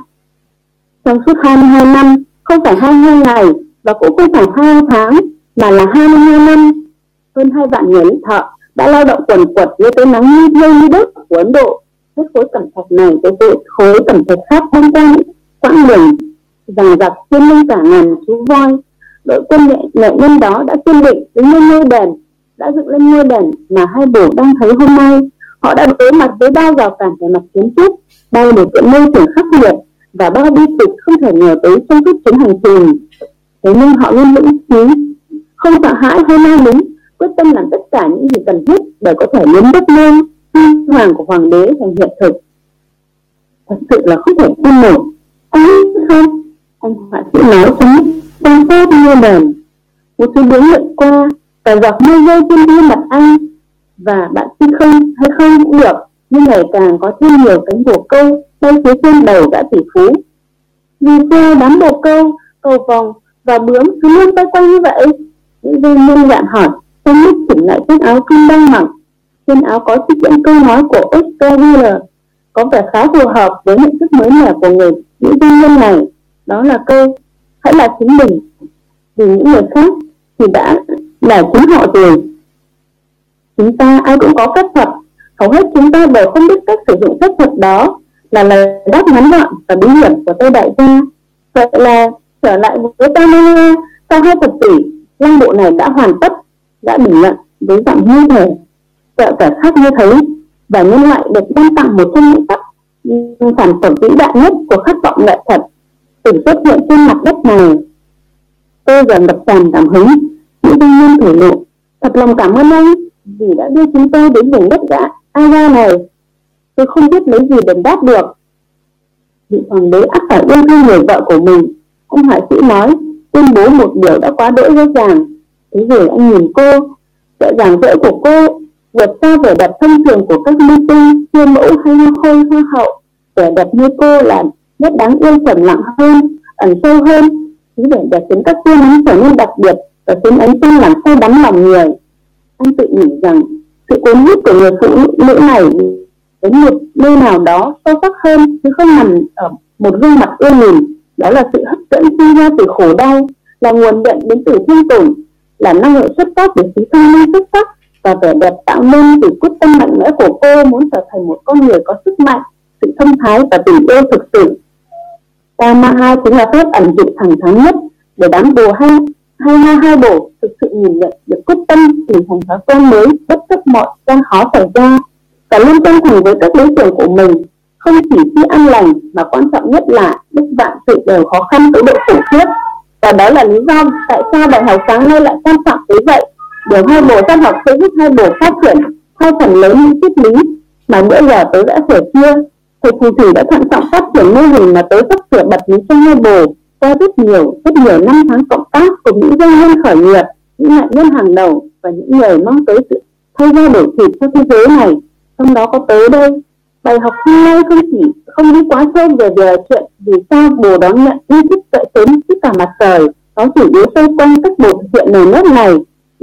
trong suốt 22 năm. Không phải 22 ngày và cũng không phải 2 tháng, mà là 22 năm. Hơn hai vạn người lính thợ đã lao động quần quật dưới cái nắng như thiêu như đất của Ấn Độ, hết khối cẩm thạch này tới khối cẩm thạch khác băng qua quãng đường rằng giặc trên lưng cả ngàn chú voi. Đội quân nghệ, nghệ nhân đó đã kiên định đứng lên ngôi đền đã dựng lên ngôi đền mà hai bổ đang thấy hôm nay. Họ đã đối mặt với bao rào cản về mặt kiến trúc bao điều kiện môi trường khắc nghiệt và bao bi kịch không thể ngờ tới trong suốt chuyến hành trình. Thế nhưng họ luôn vững chí không sợ hãi hay nao núng quyết tâm làm tất cả những gì cần thiết để có thể biến đất nước hoàng của hoàng đế thành hiện thực. Thật sự là không thể tin nổi anh không? Anh họa sĩ nói chúng đang sát như đèn một thứ biến lượn qua, cả giọt mưa rơi trên gương mặt anh. Và bạn tin không, hay không cũng được, nhưng ngày càng có thêm nhiều cánh bồ câu bay phía trên đầu gã tỷ phú. Vì sao, đám bồ câu, cầu vòng và bướm cứ luôn bay quanh như vậy. Những viên nhân dạng hỏi trong lúc chỉnh lại chiếc áo kim đang mặc trên áo có chiếc dẫn câu nói của Oscar Wilde có vẻ khá phù hợp với nhận thức mới mẻ của người những doanh nhân này. Đó là câu, hãy là chính mình. Vì những người khác thì đã là chính họ rồi. Chúng ta ai cũng có phép thuật. Hầu hết chúng ta đều không biết cách sử dụng phép thuật đó là lời đáp ngắn gọn và bí hiểm của tôi đại gia. Vậy là trở lại với ta sau hai thập kỷ, lăng bộ này đã hoàn tất, đã bình luận với giọng như thể sợ cả khác như thấy và nhân loại được ban tặng một trong những tác sản phẩm vĩ đại nhất của khát vọng nghệ thuật từng xuất hiện trên mặt đất này. Tôi dần ngập tràn cảm hứng những doanh nhân thổ lộ thật lòng cảm ơn anh vì đã đưa chúng tôi đến vùng đất đã ai ra này. Tôi không biết lấy gì đền đáp được. Vị hoàng đế ắt phải yêu thương người vợ của mình, ông hạ sĩ nói, tuyên bố một điều đã quá đỗi rõ ràng thế rồi anh nhìn cô, sợ giảng dỡ của cô vượt xa vẻ đẹp thông thường của các minh tinh siêu mẫu hay hoa khôi, hoa hậu. Vẻ đẹp như cô là rất đáng yêu trầm lặng hơn, ẩn sâu hơn. Thứ vẻ đẹp khiến các tia nắng trở nên đặc biệt và khiến ấn tượng làm sâu đắm lòng người. Anh tự nghĩ rằng sự cuốn hút của người phụ nữ này đến một nơi nào đó sâu sắc hơn chứ không nằm ở một gương mặt ưa nhìn đó là sự hấp dẫn sinh ra từ khổ đau là nguồn điện đến từ thương tổn, là năng lượng xuất phát từ trí thông minh xuất sắc và vẻ đẹp tạo nên từ quyết tâm mạnh mẽ của cô muốn trở thành một con người có sức mạnh, sự thông thái và tình yêu thực sự. Ma hai chính là phép ẩn dụ thẳng thắn nhất để đám bồ hai hai hai hai bổ thực sự nhìn nhận được quyết tâm, hình thành thói quen mới, bất chấp mọi gian khó xảy ra. Và luôn chân thành với các đối tượng của mình, không chỉ khi ăn lành mà quan trọng nhất là đức vạn sự đều khó khăn tới độ khủng khiếp. Và đó là lý do tại sao bài học sáng nay lại quan trọng tới vậy đều hai bộ văn học sẽ giúp hai bộ phát triển hai phần lớn những triết lý mà bữa giờ tớ đã sửa chia. Thầy phù thủy đã thận trọng phát triển mô hình mà tớ sắp sửa bật lý trong hai bồ qua rất nhiều rất nhiều năm tháng cộng tác cùng những doanh nhân khởi nghiệp, những nạn nhân hàng đầu và những người mong tới sự thay ra đổi thịt cho thế giới này. Trong đó có tớ đây. Bài học hôm nay không chỉ, không đi quá sâu về về chuyện vì sao bồ đón nhận ý thức dậy sớm trước cả mặt trời, nó chủ yếu xoay quanh các bộ thực hiện nền nước này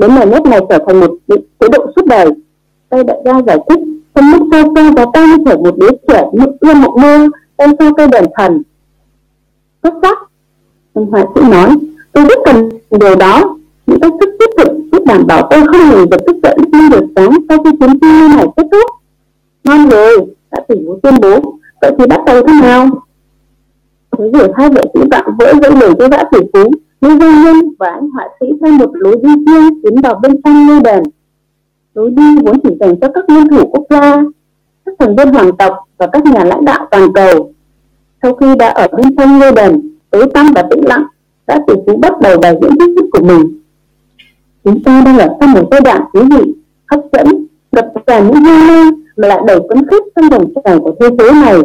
đến nền nếp này trở thành một chế độ suốt đời. Tay đại gia giải thích trong lúc sâu xa và ta như thể một đứa trẻ ưa mộng mơ em sao cây đèn thần. Xuất sắc ông họa sĩ nói tôi rất cần điều đó. Những cách thức tiếp tục, giúp đảm bảo tôi không ngừng được thức dậy lúc được sáng sau khi chuyến đi này kết thúc. Ngon rồi đã tỉnh bố tuyên bố. Vậy thì bắt đầu thế nào? Thế rồi hai vệ sĩ vạm vỡ dây lời cho vã tỷ phú. Lưu Văn nhân và anh họa sĩ theo một lối đi riêng tiến vào bên trong ngôi đền. Lối đi vốn chỉ dành cho các nguyên thủ quốc gia, các thành viên hoàng tộc và các nhà lãnh đạo toàn cầu. Sau khi đã ở bên trong ngôi đền, tối tăm và tĩnh lặng đã tỷ phú bắt đầu bài diễn thuyết của mình. Chúng ta đang ở trong một giai đoạn thú vị, hấp dẫn, gặp cả những hoang mang mà lại đầy phấn khích trong vòng tròn của thế giới này.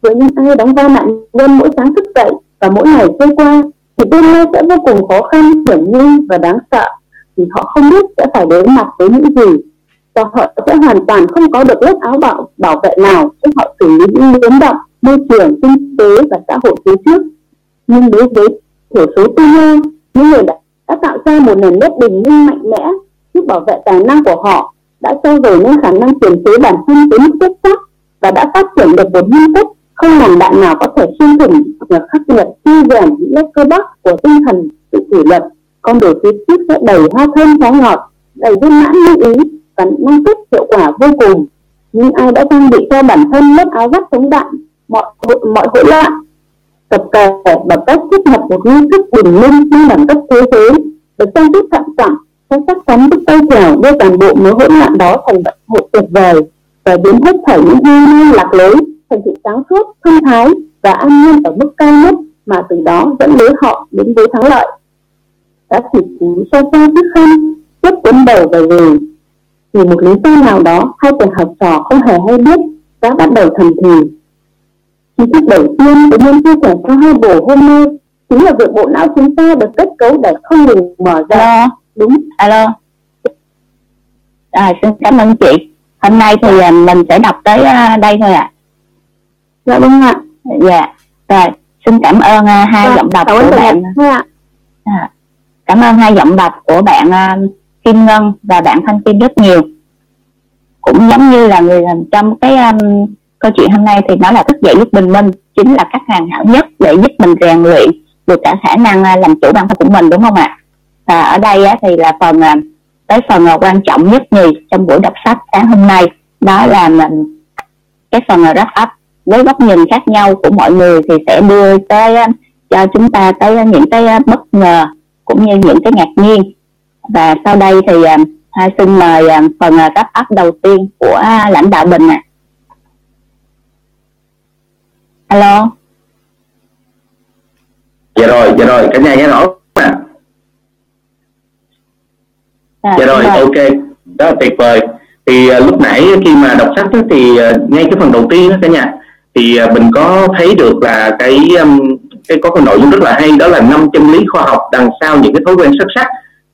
Với những ai đóng vai nạn nhân mỗi sáng thức dậy và mỗi ngày trôi qua thì tương lai sẽ vô cùng khó khăn hiểm nguy và đáng sợ. Vì họ không biết sẽ phải đối mặt với những gì. Và họ sẽ hoàn toàn không có được lớp áo bảo bảo vệ nào giúp họ xử lý những biến động môi trường kinh tế và xã hội phía trước. Nhưng đối với thiểu số tư nhân những người đã, đã tạo ra một nền nếp bình minh mạnh mẽ giúp bảo vệ tài năng của họ đã trao dồi nên khả năng chuyển chế bản thân tới mức xuất sắc và đã phát triển được một nhân cách không một đạn nào có thể xuyên thủng và khắc nghiệt suy rèn những lớp cơ bắp của tinh thần sự kỷ luật. Con đường phía trước sẽ đầy hoa thơm trái ngọt, đầy viên mãn lưu ý và năng suất hiệu quả vô cùng. Nhưng ai đã trang bị cho bản thân lớp áo giáp chống đạn, mọi mọi hỗn loạn? Tập kè bằng cách thiết lập một nghi thức bình minh mang đẳng cấp thế giới, được trang trí thận trọng, sẽ chắc chắn giúp tay trèo đưa toàn bộ mối hỗn loạn đó thành một tuyệt vời và biến hết thảy những hư mang lạc lối thành sự sáng suốt thông thái và an nhiên ở mức cao nhất mà từ đó dẫn lối họ đến với thắng lợi đã chỉ cú so xa chiếc khăn tiếp cuốn đầu về rồi vì một lý do nào đó hai tuần học trò không hề hay biết đã bắt đầu thầm thì Chi tiết đầu tiên tôi muốn chia sẻ cho hai bộ hôm nay chính là việc bộ não chúng ta được kết cấu để không ngừng mở ra. Alo. Đúng. Alo. À, xin cảm ơn chị. Hôm nay thì à, mình sẽ đọc tới à, đây thôi ạ. À. Dạ vâng ạ. Dạ. Rồi, xin cảm ơn uh, hai dạ, giọng đọc của bạn. Ạ. À, cảm ơn hai giọng đọc của bạn uh, Kim Ngân và bạn Thanh Kim rất nhiều. Cũng giống như là người làm trong cái um, câu chuyện hôm nay thì nó là thức dậy lúc bình minh chính là cách hoàn hảo nhất để giúp mình rèn luyện được cả khả năng à, làm chủ bản thân của mình đúng không ạ và ở đây á, thì là phần à, tới phần à, quan trọng nhất nhì trong buổi đọc sách sáng hôm nay đó là mình cái phần là wrap up với góc nhìn khác nhau của mọi người thì sẽ đưa tới cho chúng ta tới những cái bất ngờ cũng như những cái ngạc nhiên và sau đây thì uh, xin mời uh, phần uh, wrap up đầu tiên của lãnh đạo Bình ạ. À. Alo. Dạ rồi, dạ rồi, cả nhà nghe rõ. À, dạ rồi, rồi, ok, rất là tuyệt vời. Thì uh, lúc nãy khi mà đọc sách đó, thì uh, ngay cái phần đầu tiên đó cả nhà thì à, mình có thấy được là cái um, cái có cái nội dung rất là hay đó là năm chân lý khoa học đằng sau những cái thói quen xuất sắc.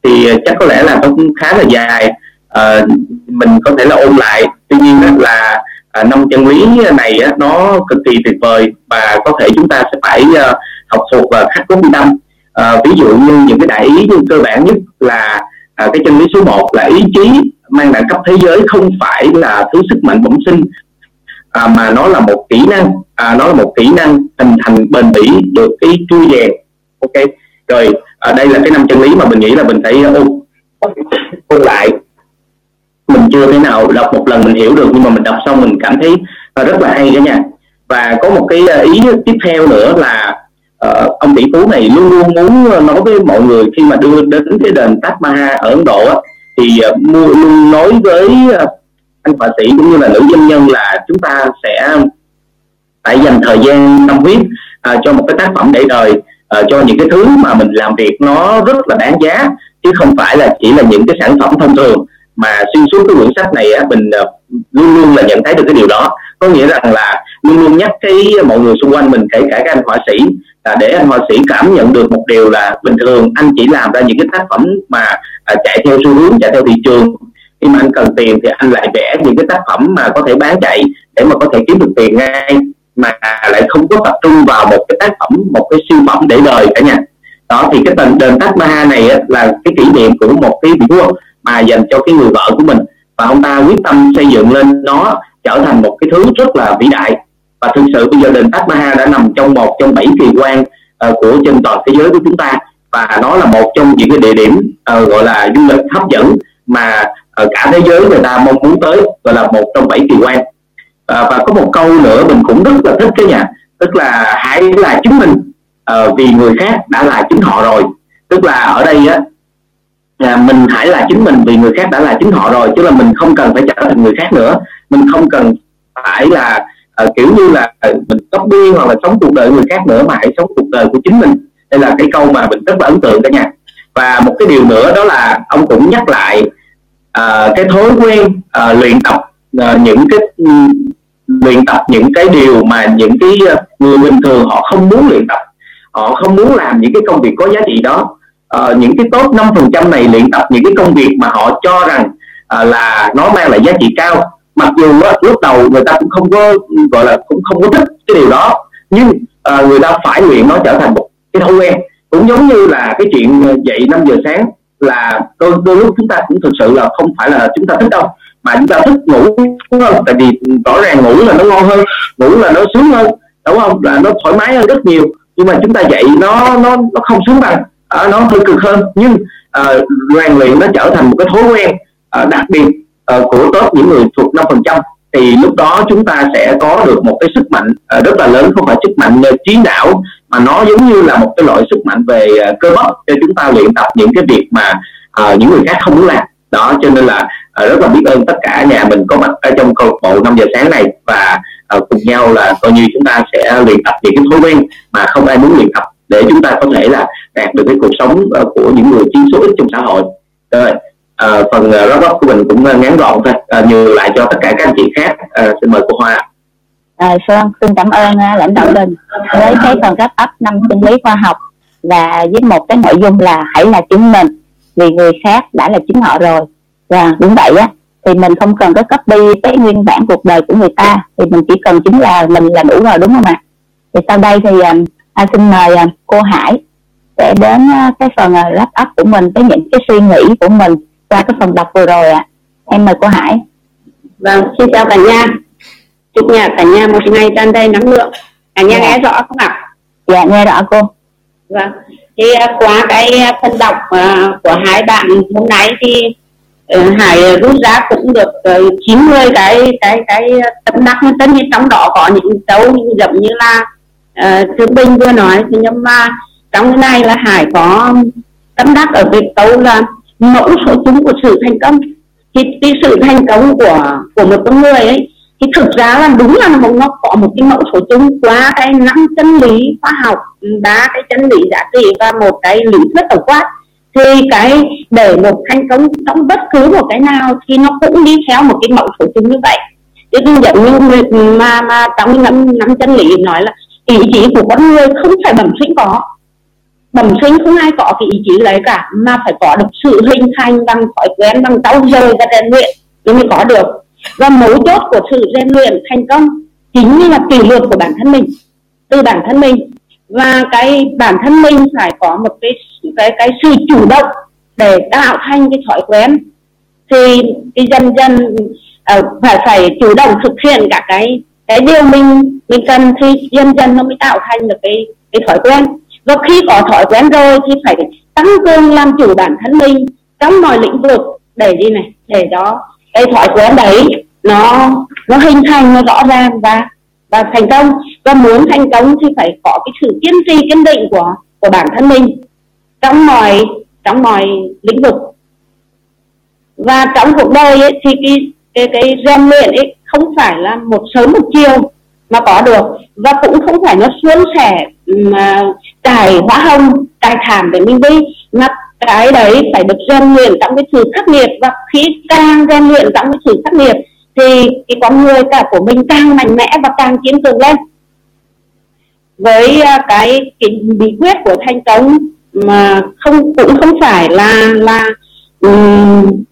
Thì à, chắc có lẽ là nó cũng khá là dài. À, mình có thể là ôn lại. Tuy nhiên đó là à, năm chân lý này nó cực kỳ tuyệt vời và có thể chúng ta sẽ phải học thuộc và khắc cốt tâm à, ví dụ như những cái đại ý cơ bản nhất là cái chân lý số 1 là ý chí mang đẳng cấp thế giới không phải là thứ sức mạnh bẩm sinh à, mà nó là một kỹ năng. À, nó là một kỹ năng hình thành bền bỉ được cái chui rèn ok. Rồi ở đây là cái năm chân lý mà mình nghĩ là mình phải ôn ôn lại. Mình chưa thế nào đọc một lần mình hiểu được nhưng mà mình đọc xong mình cảm thấy à, rất là hay cả nha. Và có một cái à, ý tiếp theo nữa là uh, ông tỷ phú này luôn luôn muốn nói với mọi người khi mà đưa đến cái đền Taj Mahal ở Ấn Độ á, thì uh, luôn nói với uh, anh họa sĩ cũng như là nữ doanh nhân là chúng ta sẽ phải dành thời gian tâm huyết à, cho một cái tác phẩm để đời à, cho những cái thứ mà mình làm việc nó rất là đáng giá chứ không phải là chỉ là những cái sản phẩm thông thường. Mà xuyên suốt cái quyển sách này á, mình à, luôn luôn là nhận thấy được cái điều đó. Có nghĩa rằng là luôn luôn nhắc cái mọi người xung quanh mình kể cả các anh họa sĩ là để anh họa sĩ cảm nhận được một điều là bình thường anh chỉ làm ra những cái tác phẩm mà à, chạy theo xu hướng chạy theo thị trường khi mà anh cần tiền thì anh lại vẽ những cái tác phẩm mà có thể bán chạy để mà có thể kiếm được tiền ngay mà lại không có tập trung vào một cái tác phẩm một cái siêu phẩm để đời cả nhà. Đó thì cái đền đền Taj Mahal này á, là cái kỷ niệm của một cái vị vua mà dành cho cái người vợ của mình. Và ông ta quyết tâm xây dựng lên nó trở thành một cái thứ rất là vĩ đại. Và thực sự bây giờ đền Taj Mahal đã nằm trong một trong bảy kỳ quan uh, của trên toàn thế giới của chúng ta. Và nó là một trong những cái địa điểm uh, gọi là du lịch hấp dẫn mà ở cả thế giới người ta mong muốn tới gọi là một trong bảy kỳ quan. À, và có một câu nữa mình cũng rất là thích cái nhà tức là hãy là chính mình. À, vì người khác đã là chính họ rồi. Tức là ở đây á à, mình hãy là chính mình vì người khác đã là chính họ rồi chứ là mình không cần phải trở thành người khác nữa. Mình không cần phải là à, kiểu như là mình copy hoặc là sống cuộc đời người khác nữa mà hãy sống cuộc đời của chính mình. Đây là cái câu mà mình rất là ấn tượng cả nhà. Và một cái điều nữa đó là ông cũng nhắc lại à, cái thói quen à, luyện tập à, những cái luyện tập những cái điều mà những cái à, người bình thường họ không muốn luyện tập. Họ không muốn làm những cái công việc có giá trị đó. À, những cái top 5% này luyện tập những cái công việc mà họ cho rằng à, là nó mang lại giá trị cao. Mặc dù lúc đầu người ta cũng không có gọi là cũng không có thích cái điều đó nhưng à, người ta phải luyện nó trở thành một cái thói quen. Cũng giống như là cái chuyện à, dậy 5 giờ sáng là đôi, đôi lúc chúng ta cũng thực sự là không phải là chúng ta thích đâu mà chúng ta thích ngủ đúng không? Tại vì rõ ràng ngủ là nó ngon hơn ngủ là nó sướng hơn đúng không? Là nó thoải mái hơn rất nhiều. Nhưng mà chúng ta dậy nó nó nó không sướng bằng à, nó hơi cực hơn. Nhưng à, rèn luyện nó trở thành một cái thói quen à, đặc biệt à, của top những người thuộc năm phần trăm thì lúc đó chúng ta sẽ có được một cái sức mạnh ờ, rất là lớn không phải sức mạnh uh, trí não mà nó giống như là một cái loại sức mạnh về ờ, cơ bắp cho chúng ta luyện tập những cái việc mà uh, những người khác không muốn làm. Đó cho nên là uh, rất là biết ơn tất cả nhà mình có mặt ở trong câu lạc bộ 5 giờ sáng này và uh, cùng nhau là coi như chúng ta sẽ luyện tập những cái thói quen mà không ai muốn luyện tập để chúng ta có thể là đạt được cái cuộc sống uh, của những người chiếm số ít trong xã hội. Rồi à, phần uh, wrap up của mình cũng ờ, uh, ngắn gọn thôi. À, nhường lại cho tất cả các anh chị khác. À, xin mời cô Hoa À, Sơn xin cảm ơn uh, lãnh đạo Đình với cái phần wrap up năm sinh lý khoa học và với một cái nội dung là hãy là chính mình vì người khác đã là chính họ rồi. Và đúng vậy á thì mình không cần có copy cái nguyên bản cuộc đời của người ta thì mình chỉ cần chính là mình là đủ rồi đúng không ạ? Thì sau đây thì uh, à, xin mời cô Hải sẽ đến cái phần uh, wrap up của mình với những cái suy nghĩ của mình qua cái phần đọc vừa rồi ạ. À. em mời cô Hải. Vâng xin chào cả nhà. Chúc nhà cả nhà một ngày tràn đầy năng lượng. Cả nhà nghe rõ không ạ? Dạ nghe rõ cô. Vâng. Thì uh, qua cái phần đọc uh, của hai bạn hôm nay thì uh, hải rút ra cũng được uh, 90 cái cái cái tâm đắc tất nhiên trong đó có những dấu giống như là uh, thương binh vừa nói. Thì nhưng mà trong cái này là hải có tâm đắc ở việc câu là mẫu số chung của sự thành công. Thì cái sự thành công của của một con người ấy, thì thực ra là đúng là nó có một cái mẫu số chung qua cái năm chân lý khoa học, ba cái chân lý giá trị và một cái lý thuyết tổng quát. Thì cái, để một thành công trong bất cứ một cái nào thì nó cũng đi theo một cái mẫu số chung như vậy. Thì cũng giống như người mà mà trong năm năm chân lý nói là ý chí của con người không phải bẩm sinh có bẩm sinh không ai có cái ý chí lấy cả mà phải có được sự hình thành bằng thói quen bằng đau dồi và rèn luyện thì mới có được. Và mấu chốt của sự rèn luyện thành công chính là kỷ luật của bản thân mình từ bản thân mình. Và cái bản thân mình phải có một cái cái cái sự chủ động để tạo thành cái thói quen. Thì cái dần dần uh, phải phải chủ động thực hiện cả cái cái điều mình mình cần thì dần dần nó mới tạo thành được cái cái thói quen và khi có thói quen rồi thì phải tăng cường làm chủ bản thân mình trong mọi lĩnh vực. Để gì này? Để đó cái thói quen đấy nó nó hình thành nó rõ ràng và và thành công. Và muốn thành công thì phải có cái sự kiên trì kiên định của của bản thân mình trong mọi trong mọi lĩnh vực. Và trong cuộc đời ấy, thì cái cái cái rèn luyện ấy không phải là một sớm một chiều mà có được. Và cũng không phải nó suôn sẻ mà trải hóa hồng trải thảm để mình đi. Mà cái đấy phải được rèn luyện trong cái sự khắc nghiệt. Và khi càng rèn luyện trong cái sự khắc nghiệt thì cái con người cả của mình càng mạnh mẽ và càng kiên cường lên. Với à, cái, cái bí quyết của thành công mà không cũng không phải là là um,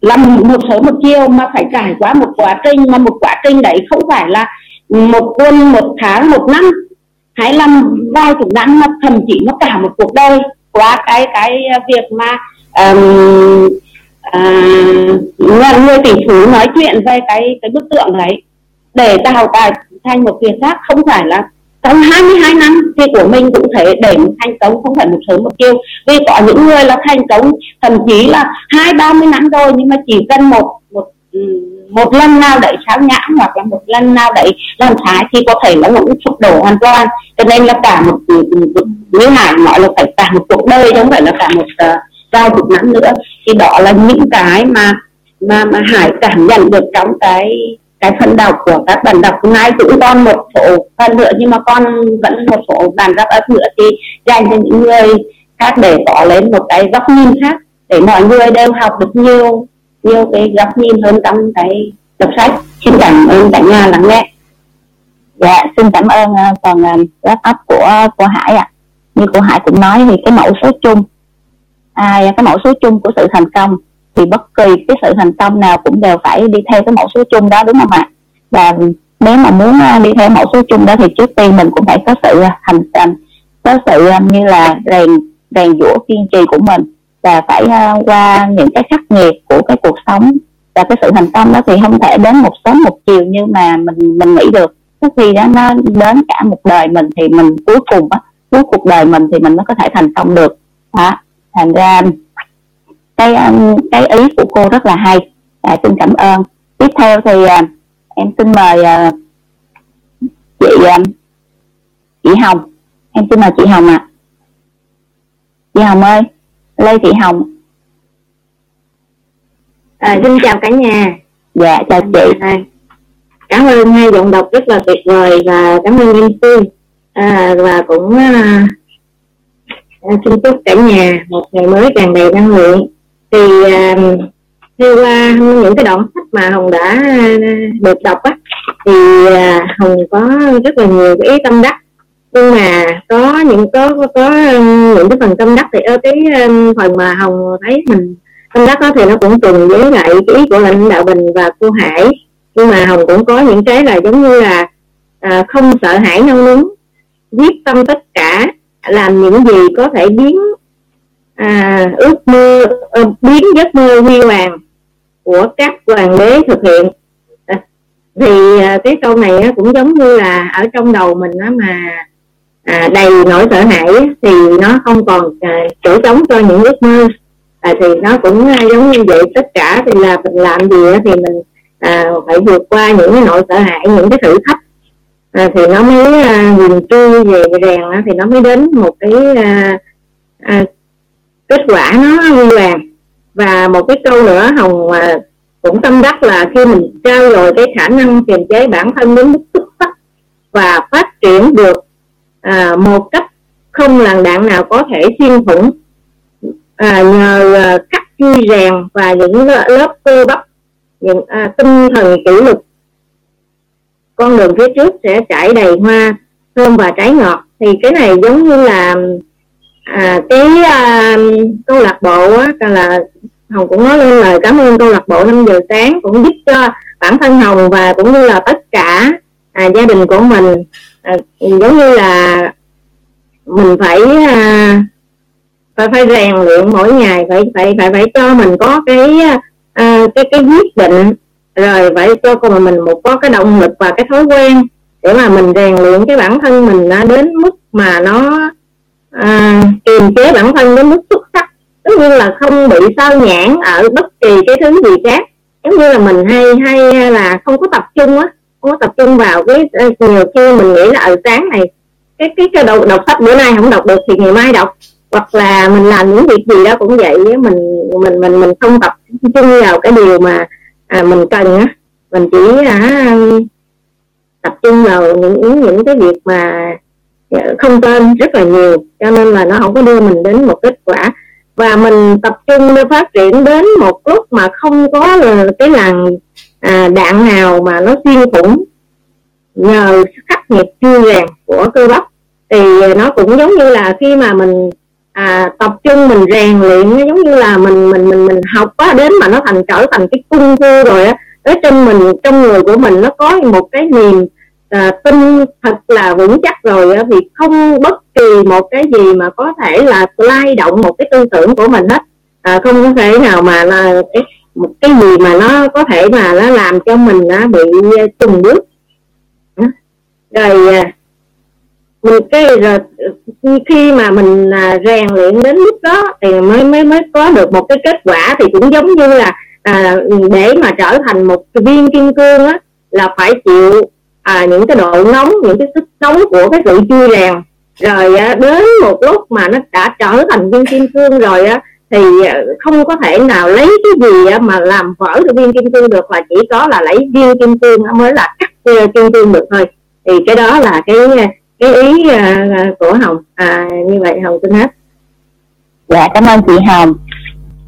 làm một sớm một chiều mà phải trải qua một quá trình mà một quá trình đấy không phải là một tuần một tháng một năm hay là vài chục năm mà thậm chí nó cả một cuộc đời. Qua cái cái việc mà um, uh, người tỷ phú nói chuyện về cái cái bức tượng đấy. Để tạo tài thành một việc khác không phải là trong 22 năm thì của mình cũng thể để thành công không phải một sớm một chiều. Vì có những người là thành công thậm chí là hai ba mươi năm rồi nhưng mà chỉ cần một một một lần nào đấy sao nhãn hoặc là một lần nào đấy làm trái thì có thể nó cũng sụp đổ hoàn toàn. Cho nên là cả một như hải nói là phải cả một cuộc đời chứ không phải là cả một uh, vài chục năm nữa. Thì đó là những cái mà mà mà hải cảm nhận được trong cái cái phần đọc của các bạn đọc. Hôm nay cũng còn một số phần nữa nhưng mà con vẫn một số bàn rap ấp nữa thì dành cho những người khác để có lên một cái góc nhìn khác để mọi người đều học được nhiều nhiều cái góc nhìn hơn trong cái đọc sách xin cảm ơn cả nhà lắng nghe. Dạ xin cảm ơn uh, phần uh, wrap up của của hải ạ. À. như của hải cũng nói thì cái mẫu số chung à, dạ, cái mẫu số chung của sự thành công thì bất kỳ cái sự thành công nào cũng đều phải đi theo cái mẫu số chung đó đúng không ạ? Và nếu mà muốn à, đi theo mẫu số chung đó thì trước tiên mình cũng phải có sự thành thành có sự như là rèn rèn giũa kiên trì của mình và phải uh, qua những cái khắc nghiệt của cái cuộc sống. Và cái sự thành công đó thì không thể đến một sớm một chiều như mà mình mình nghĩ được. Có khi đó nó đến cả một đời mình thì mình cuối cùng á cuối cuộc đời mình thì mình mới có thể thành công được. Đó thành ra cái ờ, cái ý của cô rất là hay. À, xin cảm ơn. Tiếp theo thì ờ, em xin mời chị chị Hồng. Em xin mời chị Hồng ạ. À. chị Hồng ơi. Lê Thị Hồng. À, xin chào cả nhà. Dạ chào chị. À, cảm ơn hai giọng đọc rất là tuyệt vời và cảm ơn Linh Phương à, và cũng à, xin chúc cả nhà một ngày mới tràn đầy năng lượng. Thì uh, theo qua những cái đoạn sách mà hồng đã được đọc á thì uh, hồng có rất là nhiều cái ý tâm đắc nhưng mà có những có có um, những cái phần tâm đắc thì ở cái um, phần mà hồng thấy mình tâm đắc đó thì nó cũng trùng với lại cái ý của lãnh đạo bình và cô hải. Nhưng mà hồng cũng có những cái là giống như là à, không sợ hãi nâu núng quyết tâm tất cả làm những gì có thể biến à, ước mơ à, biến giấc mơ huy hoàng của các hoàng đế thực hiện. À, thì à, cái câu này cũng giống như là ở trong đầu mình á mà à, đầy nỗi sợ hãi thì nó không còn à, chỗ trống cho những ước mơ. À, thì nó cũng à, giống như vậy tất cả thì là mình làm gì thì mình à, phải vượt qua những cái nỗi sợ hãi những cái thử thách. À, thì nó mới à, nhìn về rèn thì nó mới đến một cái à, à, kết quả nó huy hoàng và một cái câu nữa hồng à, cũng tâm đắc là khi mình trao dồi cái khả năng kiềm chế bản thân đến mức xuất sắc và phát triển được à, một cách không làn đạn nào có thể xuyên thủng à, nhờ à, cắt chui rèn và những lớp cơ bắp những à, tinh thần kỷ luật con đường phía trước sẽ trải đầy hoa thơm và trái ngọt. Thì cái này giống như là à, cái à, câu lạc bộ á, là hồng cũng nói lên lời cảm ơn câu lạc bộ 5 giờ sáng cũng giúp cho bản thân hồng và cũng như là tất cả à, gia đình của mình à, giống như là mình phải à, phải phải rèn luyện mỗi ngày phải phải phải phải cho mình có cái à, cái cái quyết định rồi phải cho con mình một có cái động lực và cái thói quen để mà mình rèn luyện cái bản thân mình nó đến mức mà nó à, kiềm chế bản thân đến mức xuất sắc. Tất nhiên là không bị sao nhãn ở bất kỳ cái thứ gì khác. Giống như là mình hay hay là không có tập trung á có tập trung vào cái ờ, nhiều khi mình nghĩ là ở sáng này cái cái cái đọc, đọc sách bữa nay không đọc được thì ngày mai đọc. Hoặc là mình làm những việc gì đó cũng vậy mình mình mình mình không tập trung vào cái điều mà à, mình cần á. Mình chỉ à, tập trung vào những những cái việc mà ờ, không tên rất là nhiều cho nên là nó không có đưa mình đến một kết quả. Và mình tập trung để phát triển đến một lúc mà không có cái làng à, đạn nào mà nó xuyên thủng nhờ khắc nghiệt chuyên rèn của cơ bắp thì nó cũng giống như là khi mà mình à, tập trung mình rèn luyện nó giống như là mình mình mình mình học quá đến mà nó thành trở thành cái cung phu rồi á ở trong mình trong người của mình nó có một cái niềm à, tin thật là vững chắc rồi á thì không bất kỳ một cái gì mà có thể là lay động một cái tư tưởng của mình hết. À, không có thể nào mà là cái một cái gì mà nó có thể mà nó làm cho mình nó bị ờ, trùng bước. Rồi ờ, mình cái rồi ờ, khi mà mình rèn luyện đến lúc đó thì mới mới mới có được một cái kết quả thì cũng giống như là à, để mà trở thành một viên kim cương á là phải chịu à, những cái độ nóng những cái sức nóng của cái sự chui rèn. Rồi à, đến một lúc mà nó đã trở thành viên kim cương rồi á thì ờ, không có thể nào lấy cái gì mà làm vỡ được viên kim cương được và chỉ có là lấy viên kim cương mới là cắt ờ, kim cương được thôi. Thì cái đó là cái ờ, cái ý của hồng. À, như vậy hồng xin hết. Dạ cảm ơn chị hồng.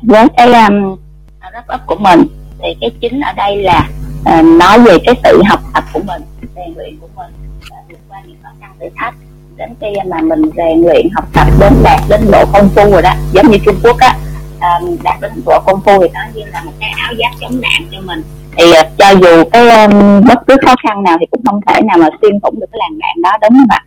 Với cái um, wrap up của mình thì cái chính ở đây là uh, nói về cái sự học tập của mình rèn luyện của mình và vượt qua những khó khăn thử thách đến khi mà mình rèn luyện học tập đến đạt đến độ công phu rồi đó giống như trung quốc á um, đạt đến độ công phu thì nó như là một cái áo giáp chống đạn cho mình. Thì uh, cho dù cái um, bất cứ khó khăn nào thì cũng không thể nào mà xuyên thủng được cái làn đạn đó đúng không ạ?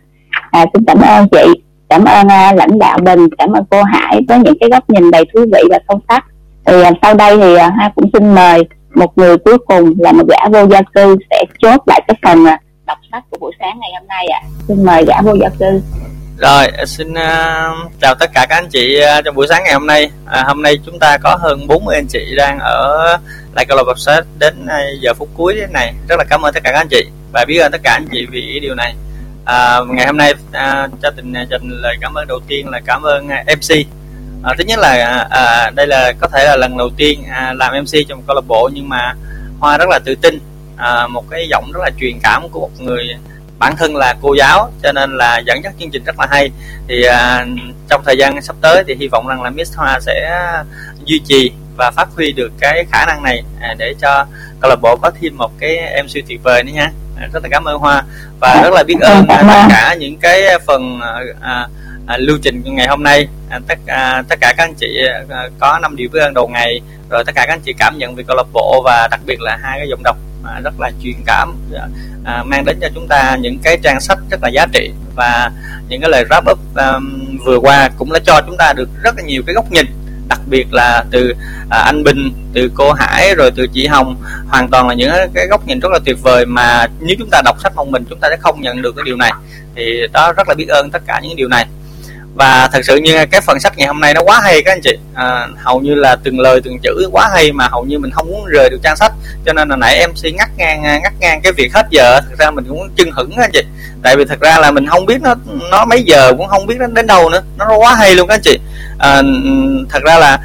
À, xin cảm ơn chị cảm ơn uh, lãnh đạo bình cảm ơn cô hải với những cái góc nhìn đầy thú vị và sâu sắc. Thì uh, sau đây thì uh, ha cũng xin mời một người cuối cùng là một gã vô gia cư sẽ chốt lại cái phần uh, đọc sách của buổi sáng ngày hôm nay ạ. À. xin mời gã vô gia cư. Rồi xin uh, chào tất cả các anh chị uh, trong buổi sáng ngày hôm nay. À, hôm nay chúng ta có hơn 40 anh chị đang ở lại câu lạc bộ sách đến uh, giờ phút cuối thế này. Rất là cảm ơn tất cả các anh chị và biết ơn tất cả anh chị vì điều này. À, ngày hôm nay à, cho tình dành lời cảm ơn đầu tiên là cảm ơn à, MC à, thứ nhất là à, à, đây là có thể là lần đầu tiên à, làm MC trong câu lạc bộ nhưng mà Hoa rất là tự tin à, một cái giọng rất là truyền cảm của một người bản thân là cô giáo cho nên là dẫn dắt chương trình rất là hay. Thì à, trong thời gian sắp tới thì hy vọng rằng là Miss Hoa sẽ duy trì và phát huy được cái khả năng này à, để cho câu lạc bộ có thêm một cái MC tuyệt vời nữa nha. Rất là cảm ơn Hoa và rất là biết ơn à, tất cả những cái phần à, à, lưu trình ngày hôm nay à, tất à, tất cả các anh chị à, có năm điều biết ơn đầu ngày rồi tất cả các anh chị cảm nhận về câu lạc bộ và đặc biệt là hai cái giọng đọc à, rất là truyền cảm à, mang đến cho chúng ta những cái trang sách rất là giá trị và những cái lời wrap up à, vừa qua cũng đã cho chúng ta được rất là nhiều cái góc nhìn đặc biệt là từ à, anh Bình từ cô Hải rồi từ chị Hồng hoàn toàn là những cái góc nhìn rất là tuyệt vời mà nếu chúng ta đọc sách một mình chúng ta sẽ không nhận được cái điều này. Thì đó rất là biết ơn tất cả những điều này và thật sự như cái phần sách ngày hôm nay nó quá hay các anh chị. À, hầu như là từng lời từng chữ quá hay mà hầu như mình không muốn rời được trang sách. Cho nên là nãy em MC ngắt ngang à, ngắt ngang cái việc hết giờ. Thực ra mình cũng chưng hửng các anh chị. Tại vì thật ra là mình không biết nó nó mấy giờ cũng không biết nó đến đâu nữa. Nó quá hay luôn các anh chị. À, thật ra là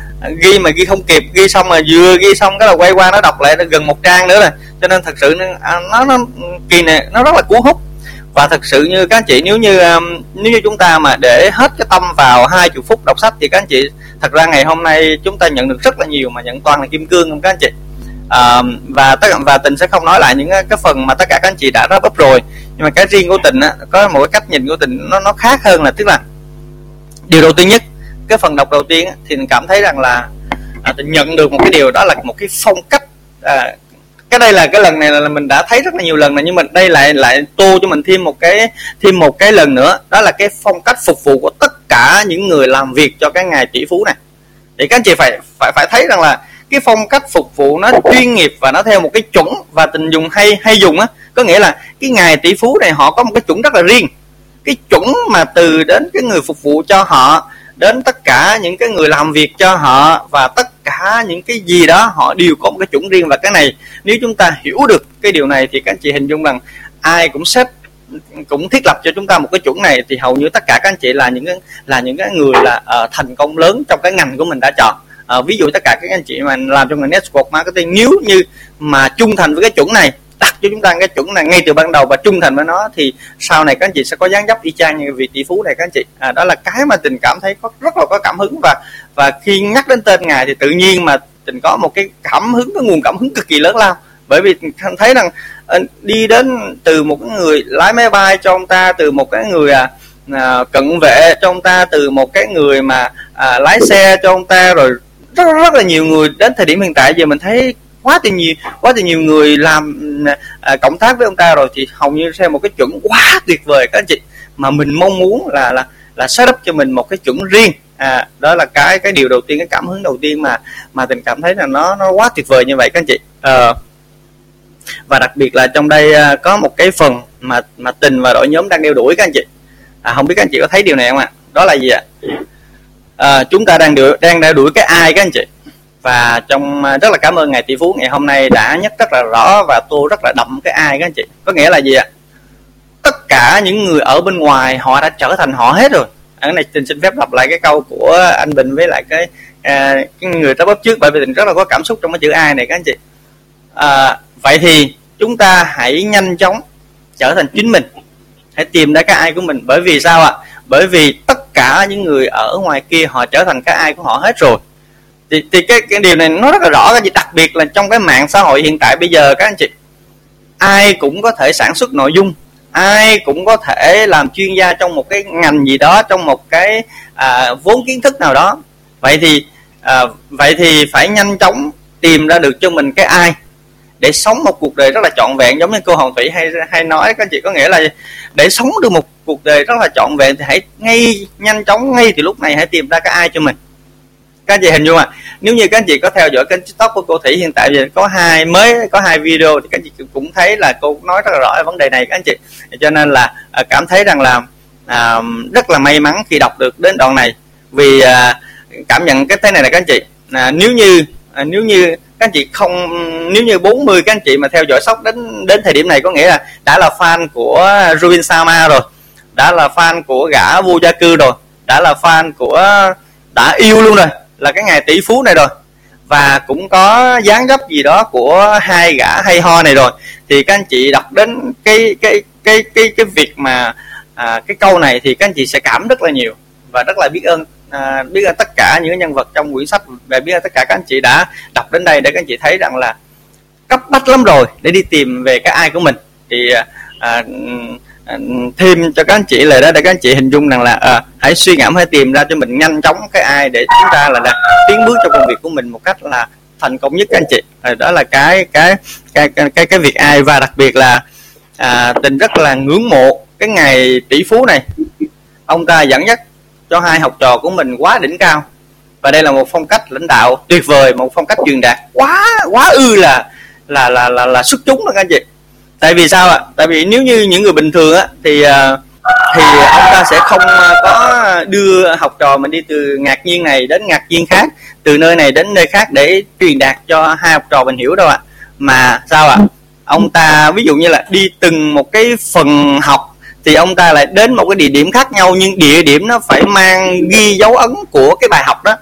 ghi mà ghi không kịp ghi xong mà vừa ghi xong cái là quay qua nó đọc lại nó gần một trang nữa rồi. Cho nên thật sự nó nó, nó kỳ này nó rất là cuốn hút và thật sự như các anh chị nếu như um, nếu như chúng ta mà để hết cái tâm vào hai chục phút đọc sách thì các anh chị thật ra ngày hôm nay chúng ta nhận được rất là nhiều mà nhận toàn là kim cương không các anh chị? À, và tất và tình sẽ không nói lại những uh, cái phần mà tất cả các anh chị đã wrap up rồi. Nhưng mà cái riêng của tình á, có một cái cách nhìn của tình nó nó khác hơn là tức là điều đầu tiên nhất cái phần đọc đầu tiên á, thì mình cảm thấy rằng là à, tình nhận được một cái điều đó là một cái phong cách à, cái đây là, cái lần này là mình đã thấy rất là nhiều lần rồi, nhưng mà đây lại lại tô cho mình thêm một cái, thêm một cái lần nữa. Đó là cái phong cách phục vụ của tất cả những người làm việc cho cái ngài tỷ phú này. Thì các anh chị phải phải phải thấy rằng là cái phong cách phục vụ nó chuyên nghiệp và nó theo một cái chuẩn và tình dùng hay hay dùng á. Có nghĩa là cái ngài tỷ phú này họ có một cái chuẩn rất là riêng. Cái chuẩn mà từ đến cái người phục vụ cho họ, đến tất cả những cái người làm việc cho họ và tất cả những cái gì đó họ đều có một cái chuẩn riêng. Và cái này nếu chúng ta hiểu được cái điều này thì các anh chị hình dung rằng ai cũng xếp cũng thiết lập cho chúng ta một cái chuẩn này thì hầu như tất cả các anh chị là những cái là những cái người là uh, thành công lớn trong cái ngành của mình đã chọn. Uh, ví dụ tất cả các anh chị mà làm trong ngành network marketing nếu như mà trung thành với cái chuẩn này đặt cho chúng ta cái chuẩn này ngay từ ban đầu và trung thành với nó thì sau này các anh chị sẽ có dáng dấp y chang như vị tỷ phú này các anh chị. À, đó là cái mà tình cảm thấy có rất là có cảm hứng và và khi nhắc đến tên ngài thì tự nhiên mà tình có một cái cảm hứng cái nguồn cảm hứng cực kỳ lớn lao. Bởi vì thấy rằng ờ, đi đến từ một cái người lái máy bay cho ông ta từ một cái người à, à, cận vệ cho ông ta từ một cái người mà à, lái xe cho ông ta rồi rất rất là nhiều người đến thời điểm hiện tại. Giờ mình thấy quá thì nhiều quá thì nhiều người làm à, cộng tác với ông ta rồi thì hầu như theo một cái chuẩn quá tuyệt vời các anh chị. Mà mình mong muốn là là là set up cho mình một cái chuẩn riêng. À, đó là cái cái điều đầu tiên cái cảm hứng đầu tiên mà mà tình cảm thấy là nó nó quá tuyệt vời như vậy các anh chị. À, và đặc biệt là trong đây à, có một cái phần mà mà tình và đội nhóm đang đeo đuổi các anh chị. À, không biết các anh chị có thấy điều này không ạ? Đó là gì ạ? À, chúng ta đang đuổi đang đeo đuổi cái ai các anh chị? Và trong à, rất là cảm ơn ngài tỷ phú ngày hôm nay đã nhắc rất là rõ và tô rất là đậm cái ai các anh chị. Có nghĩa là gì ạ? Tất cả những người ở bên ngoài họ đã trở thành họ hết rồi. Ở này xin xin phép lặp lại cái câu của anh bình với lại cái à, cái người ta bóp trước bởi vì tình rất là có cảm xúc trong cái chữ ai này các anh chị. À, vậy thì chúng ta hãy nhanh chóng trở thành chính mình. Hãy tìm ra cái ai của mình. Bởi vì sao ạ? Bởi vì tất cả những người ở ngoài kia họ trở thành cái ai của họ hết rồi thì, thì cái, cái điều này nó rất là rõ cái gì đặc biệt là trong cái mạng xã hội hiện tại bây giờ các anh chị. Ai cũng có thể sản xuất nội dung ai cũng có thể làm chuyên gia trong một cái ngành gì đó trong một cái à, vốn kiến thức nào đó. Vậy thì à, vậy thì phải nhanh chóng tìm ra được cho mình cái ai để sống một cuộc đời rất là trọn vẹn. Giống như cô Hồng Thủy hay hay nói các anh chị có nghĩa là để sống được một cuộc đời rất là trọn vẹn thì hãy ngay nhanh chóng ngay từ lúc này hãy tìm ra cái ai cho mình các anh chị hình dung à nếu như các anh chị có theo dõi kênh tiktok của cô thủy hiện tại giờ có hai mới có hai video thì các anh chị cũng thấy là cô nói rất là rõ về vấn đề này các anh chị. Cho nên là à, cảm thấy rằng là à, rất là may mắn khi đọc được đến đoạn này. Vì à, cảm nhận cái thế này là các anh chị à, nếu như à, nếu như các anh chị không nếu như 40 các anh chị mà theo dõi sóc đến đến thời điểm này có nghĩa là đã là fan của Rubin Sama rồi đã là fan của gã vua gia cư rồi đã là fan của đã yêu luôn rồi là cái ngày tỷ phú này rồi. Và cũng có dáng dấp gì đó của hai gã hay ho này rồi. Thì các anh chị đọc đến cái cái cái cái cái việc mà à, cái câu này thì các anh chị sẽ cảm rất là nhiều và rất là biết ơn à, biết ơn tất cả những nhân vật trong quyển sách và biết ơn tất cả các anh chị đã đọc đến đây để các anh chị thấy rằng là cấp bách lắm rồi để đi tìm về cái ai của mình. Thì à, À, thêm cho các anh chị lời đó để các anh chị hình dung rằng là à, hãy suy ngẫm hãy tìm ra cho mình nhanh chóng cái ai để chúng ta là, là tiến bước trong công việc của mình một cách là thành công nhất các anh chị. À, đó là cái cái cái cái cái, cái việc ai và đặc biệt là à, tình rất là ngưỡng mộ cái ngày tỷ phú này. Ông ta dẫn dắt cho hai học trò của mình quá đỉnh cao. Và đây là một phong cách lãnh đạo tuyệt vời một phong cách truyền đạt quá quá ư là là là là, là xuất chúng đó các anh chị tại vì sao ạ? Tại vì nếu như những người bình thường á, thì à, thì ông ta sẽ không à, có đưa học trò mình đi từ ngạc nhiên này đến ngạc nhiên khác, từ nơi này đến nơi khác để truyền đạt cho hai học trò mình hiểu đâu ạ. Mà sao ạ? Ông ta, ví dụ như là đi từng một cái phần học, thì ông ta lại đến một cái địa điểm khác nhau, nhưng địa điểm nó phải mang ghi dấu ấn của cái bài học đó.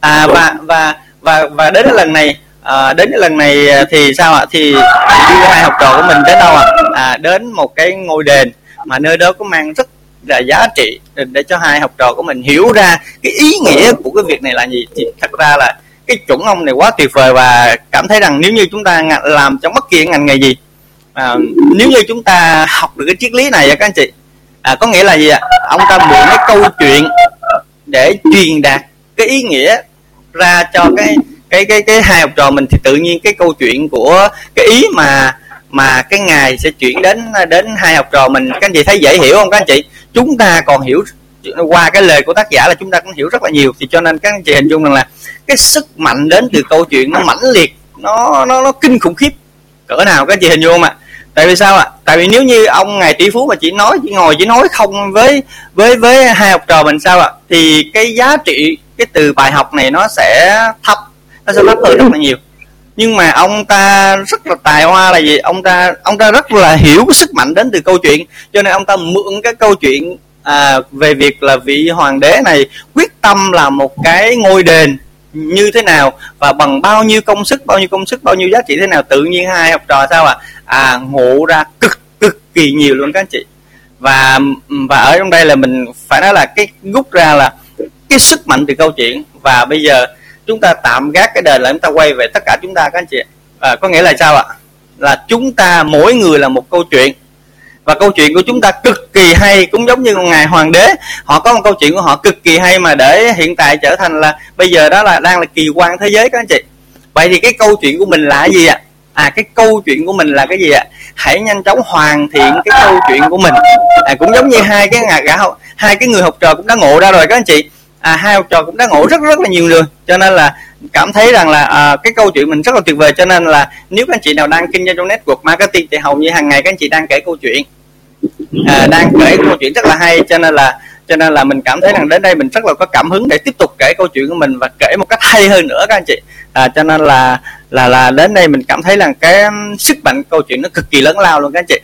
À và và và và đến lần này à, đến cái lần này à, thì sao ạ? Thì đưa hai học trò của mình đến đâu ạ? À, đến một cái ngôi đền mà nơi đó có mang rất là giá trị để cho hai học trò của mình hiểu ra cái ý nghĩa của cái việc này là gì. Thì thật ra là cái chuẩn ông này quá tuyệt vời và cảm thấy rằng nếu như chúng ta làm trong bất kỳ ngành nghề gì à, nếu như chúng ta học được cái triết lý này các anh chị à, có nghĩa là gì ạ? Ông ta mượn cái câu chuyện để truyền đạt cái ý nghĩa ra cho cái cái cái cái hai học trò mình thì tự nhiên cái câu chuyện của cái ý mà mà cái ngài sẽ chuyển đến đến hai học trò mình. Các anh chị thấy dễ hiểu không các anh chị? Chúng ta còn hiểu, qua cái lời của tác giả là chúng ta cũng hiểu rất là nhiều. Thì cho nên các anh chị hình dung rằng là cái sức mạnh đến từ câu chuyện nó mãnh liệt, nó nó nó kinh khủng khiếp. Cỡ nào các anh chị hình dung không ạ? Tại vì sao ạ? Tại vì nếu như ông ngài tỷ phú mà chỉ nói, chỉ ngồi, chỉ nói không với với với hai học trò mình sao ạ? Thì cái giá trị, cái từ bài học này nó sẽ thấp nó sẽ lắp hơn rất là nhiều. Nhưng mà ông ta rất là tài hoa là gì? Ông ta ông ta rất là hiểu cái sức mạnh đến từ câu chuyện. Cho nên ông ta mượn cái câu chuyện à, về việc là vị hoàng đế này quyết tâm là một cái ngôi đền như thế nào và bằng bao nhiêu công sức bao nhiêu công sức bao nhiêu giá trị thế nào tự nhiên hai học trò sao à à ngộ ra cực cực kỳ nhiều luôn các anh chị. Và và ở trong đây là mình phải nói là cái rút ra là cái sức mạnh từ câu chuyện. Và bây giờ chúng ta tạm gác cái đời là chúng ta quay về tất cả chúng ta các anh chị. À, có nghĩa là sao ạ? Là chúng ta mỗi người là một câu chuyện. Và câu chuyện của chúng ta cực kỳ hay cũng giống như ngài hoàng đế. Họ có một câu chuyện của họ cực kỳ hay mà để hiện tại trở thành là bây giờ đó là đang là kỳ quan thế giới các anh chị. Vậy thì cái câu chuyện của mình là gì ạ? À cái câu chuyện của mình là cái gì ạ? Hãy nhanh chóng hoàn thiện cái câu chuyện của mình. À, cũng giống như hai cái ngà gã hai cái người học trò cũng đã ngộ ra rồi các anh chị à, hai học trò cũng đã ngộ rất rất là nhiều rồi. Cho nên là cảm thấy rằng là à, cái câu chuyện mình rất là tuyệt vời. Cho nên là nếu các anh chị nào đang kinh doanh trong network marketing thì hầu như hàng ngày các anh chị đang kể câu chuyện. À, đang kể câu chuyện rất là hay. Cho nên là cho nên là mình cảm thấy rằng đến đây mình rất là có cảm hứng để tiếp tục kể câu chuyện của mình và kể một cách hay hơn nữa các anh chị. À, cho nên là là là đến đây mình cảm thấy rằng cái um, sức mạnh câu chuyện nó cực kỳ lớn lao luôn các anh chị.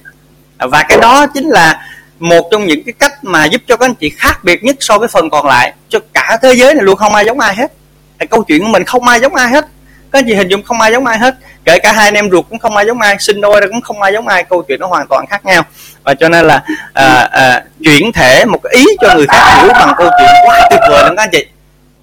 À, và cái đó chính là một trong những cái cách mà giúp cho các anh chị khác biệt nhất so với phần còn lại. Cho cả thế giới này luôn không ai giống ai hết. Cái câu chuyện của mình không ai giống ai hết. Các anh chị hình dung không ai giống ai hết. Kể cả hai anh em ruột cũng không ai giống ai sinh đôi cũng không ai giống ai. Câu chuyện nó hoàn toàn khác nhau. Và cho nên là à, à, chuyển thể một cái ý cho người khác hiểu bằng câu chuyện quá tuyệt vời lắm các anh chị.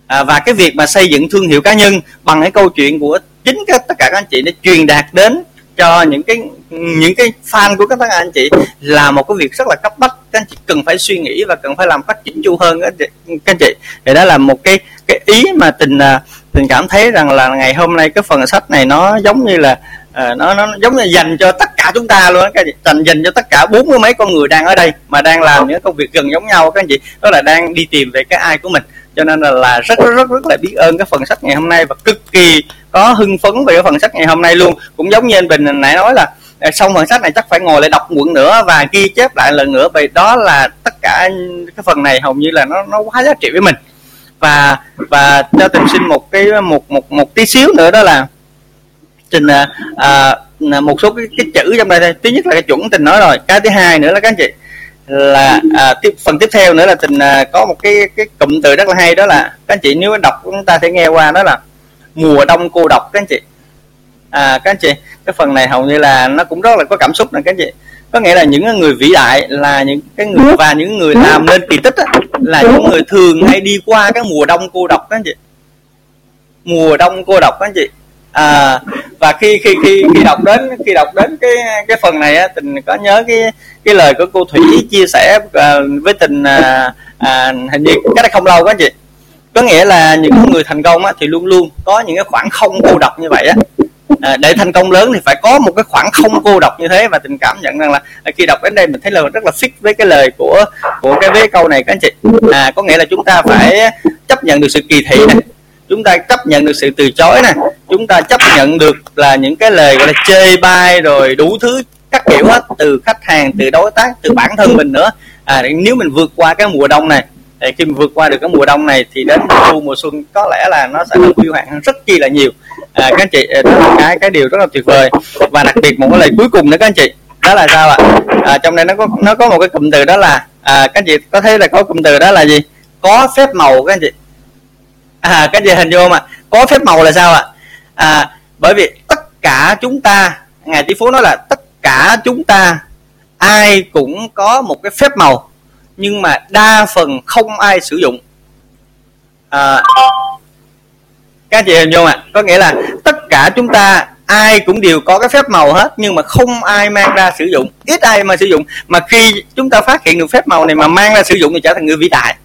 À, và cái việc mà xây dựng thương hiệu cá nhân bằng cái câu chuyện của chính các tất cả các anh chị để truyền đạt đến cho những cái những cái fan của các anh chị là một cái việc rất là cấp bách. Các anh chị cần phải suy nghĩ và cần phải làm phát chỉnh chu hơn các anh chị, các anh chị. thì đó là một cái cái ý mà tình à, tình cảm thấy rằng là ngày hôm nay cái phần sách này nó giống như là uh, nó nó giống như dành cho tất cả chúng ta luôn các anh chị. Dành dành cho tất cả bốn mươi mấy con người đang ở đây mà đang làm những công việc gần giống nhau các anh chị. Đó là đang đi tìm về cái ai của mình cho nên là, là rất rất rất rất là biết ơn cái phần sách ngày hôm nay và cực kỳ có hưng phấn về cái phần sách ngày hôm nay luôn. Cũng giống như anh bình nãy nói là à, xong phần sách này chắc phải ngồi lại đọc quận nữa và ghi chép lại lần nữa vì đó là tất cả cái phần này hầu như là nó nó quá giá trị với mình. Và và cho tình xin một cái một một một tí xíu nữa đó là trình à, à, một số cái, cái chữ trong đây thôi thứ nhất là cái chuẩn tình nói rồi cái thứ hai nữa là các anh chị là à, tiếp phần tiếp theo nữa là tình à, có một cái cái cụm từ rất là hay đó là các anh chị nếu đọc chúng ta sẽ nghe qua đó là mùa đông cô độc các anh chị. À các anh chị cái phần này hầu như là nó cũng rất là có cảm xúc nè các anh chị. Có nghĩa là những người vĩ đại là những cái người và những người làm nên kỳ tích á, là những người thường hay đi qua cái mùa đông cô độc các anh chị. Mùa đông cô độc các anh chị à, và khi khi khi khi đọc đến khi đọc đến cái cái phần này á tình có nhớ cái cái lời của cô thủy chia sẻ à, với tình à, à, hình như cái đó không lâu quá chị. Có nghĩa là những người thành công á, thì luôn luôn có những cái khoảng không cô độc như vậy á. À, để thành công lớn thì phải có một cái khoảng không cô độc như thế và tình cảm nhận rằng là à, khi đọc đến đây mình thấy là rất là fit với cái lời của của cái với câu này các anh chị. À có nghĩa là chúng ta phải chấp nhận được sự kỳ thị này chúng ta chấp nhận được sự từ chối nè chúng ta chấp nhận được là những cái lời gọi là chê bai rồi đủ thứ các kiểu hết từ khách hàng từ đối tác từ bản thân mình nữa. À, nếu mình vượt qua cái mùa đông này thì khi mình vượt qua được cái mùa đông này thì đến mùa thu mùa xuân có lẽ là nó sẽ được quy hoạch rất chi là nhiều. À, các anh chị à, đó là cái cái điều rất là tuyệt vời. Và đặc biệt một cái lời cuối cùng nữa các anh chị đó là sao ạ? À, trong đây nó có nó có một cái cụm từ đó là à, các anh chị có thấy là có cụm từ đó là gì? Có phép màu các anh chị à, các chị hình vô mà có phép màu là sao ạ? À, bởi vì tất cả chúng ta ngài tỷ phú nói là tất cả chúng ta ai cũng có một cái phép màu nhưng mà đa phần không ai sử dụng. À, các chị hình dung ạ? À, có nghĩa là tất cả chúng ta ai cũng đều có cái phép màu hết nhưng mà không ai mang ra sử dụng. Ít ai mà sử dụng. Mà khi chúng ta phát hiện được phép màu này mà mang ra sử dụng thì trở thành người vĩ đại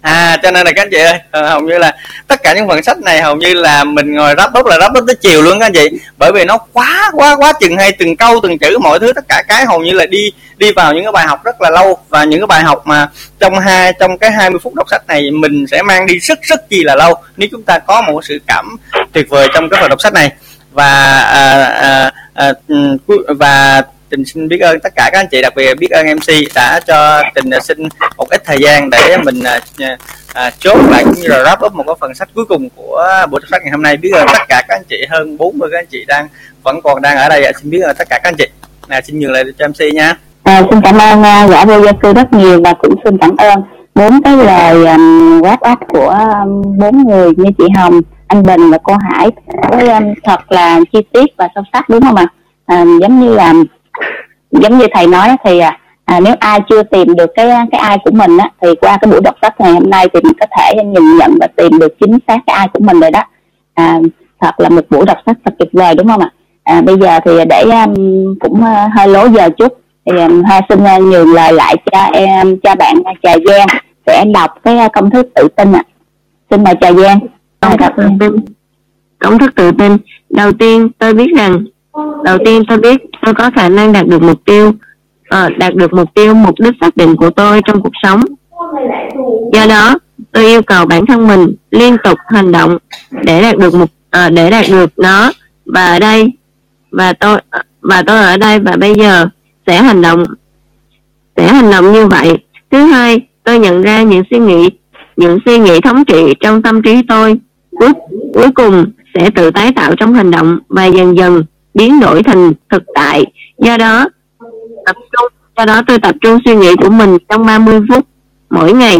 à cho nên là các anh chị ơi ờ, hầu như là tất cả những phần sách này hầu như là mình ngồi ráp bút là ráp bút tới chiều luôn các anh chị. Bởi vì nó quá quá quá chừng hay từng câu từng chữ mọi thứ tất cả cái hầu như là đi đi vào những cái bài học rất là lâu. Và những cái bài học mà trong hai trong cái 20 phút đọc sách này mình sẽ mang đi rất rất chi là lâu nếu chúng ta có một sự cảm tuyệt vời trong cái phần đọc sách này. Và à, à, à, ừ, và Trình xin biết ơn tất cả các anh chị đặc biệt biết ơn MC đã cho Trình à, xin một ít thời gian để mình à, à, chốt lại cũng như là wrap up một cái phần sách cuối cùng của buổi sách ngày hôm nay. Biết ơn tất cả các anh chị hơn 40 các anh chị đang vẫn còn đang ở đây à, xin biết ơn tất cả các anh chị. Là xin nhường lại cho MC nha. À, xin cảm ơn uh, giả vô gia cư rất nhiều và cũng xin cảm ơn bốn cái lời um, wrap up của um, bốn người như chị Hồng anh Bình và cô Hải. Với um, thật là chi tiết và sâu sắc đúng không ạ? À, giống như là giống như thầy nói thì à, à, nếu ai chưa tìm được cái à, cái ai của mình á thì qua cái buổi đọc sách ngày hôm nay thì mình có thể nhìn nhận và tìm được chính xác cái ai của mình rồi đó. À, thật là một buổi đọc sách thật tuyệt vời đúng không ạ? À, bây giờ thì để um, cũng uh, hơi lố giờ chút thì um, hoa xin uh, nhường lời lại cho em cho bạn trà giang sẽ đọc cái uh, công thức tự tin ạ. À. xin mời trà giang. Công thức tự tin. Đầu tiên tôi biết rằng đầu tiên tôi biết tôi có khả năng đạt được mục tiêu uh, đạt được mục tiêu mục đích xác định của tôi trong cuộc sống. Do đó tôi yêu cầu bản thân mình liên tục hành động để đạt được mục uh, để đạt được nó. Và ở đây và tôi và tôi ở đây và bây giờ sẽ hành động sẽ hành động như vậy. Thứ hai tôi nhận ra những suy nghĩ những suy nghĩ thống trị trong tâm trí tôi cuối cuối cùng sẽ tự tái tạo trong hành động và dần dần biến đổi thành thực tại. Do đó tập trung do đó tôi tập trung suy nghĩ của mình trong 30 phút mỗi ngày.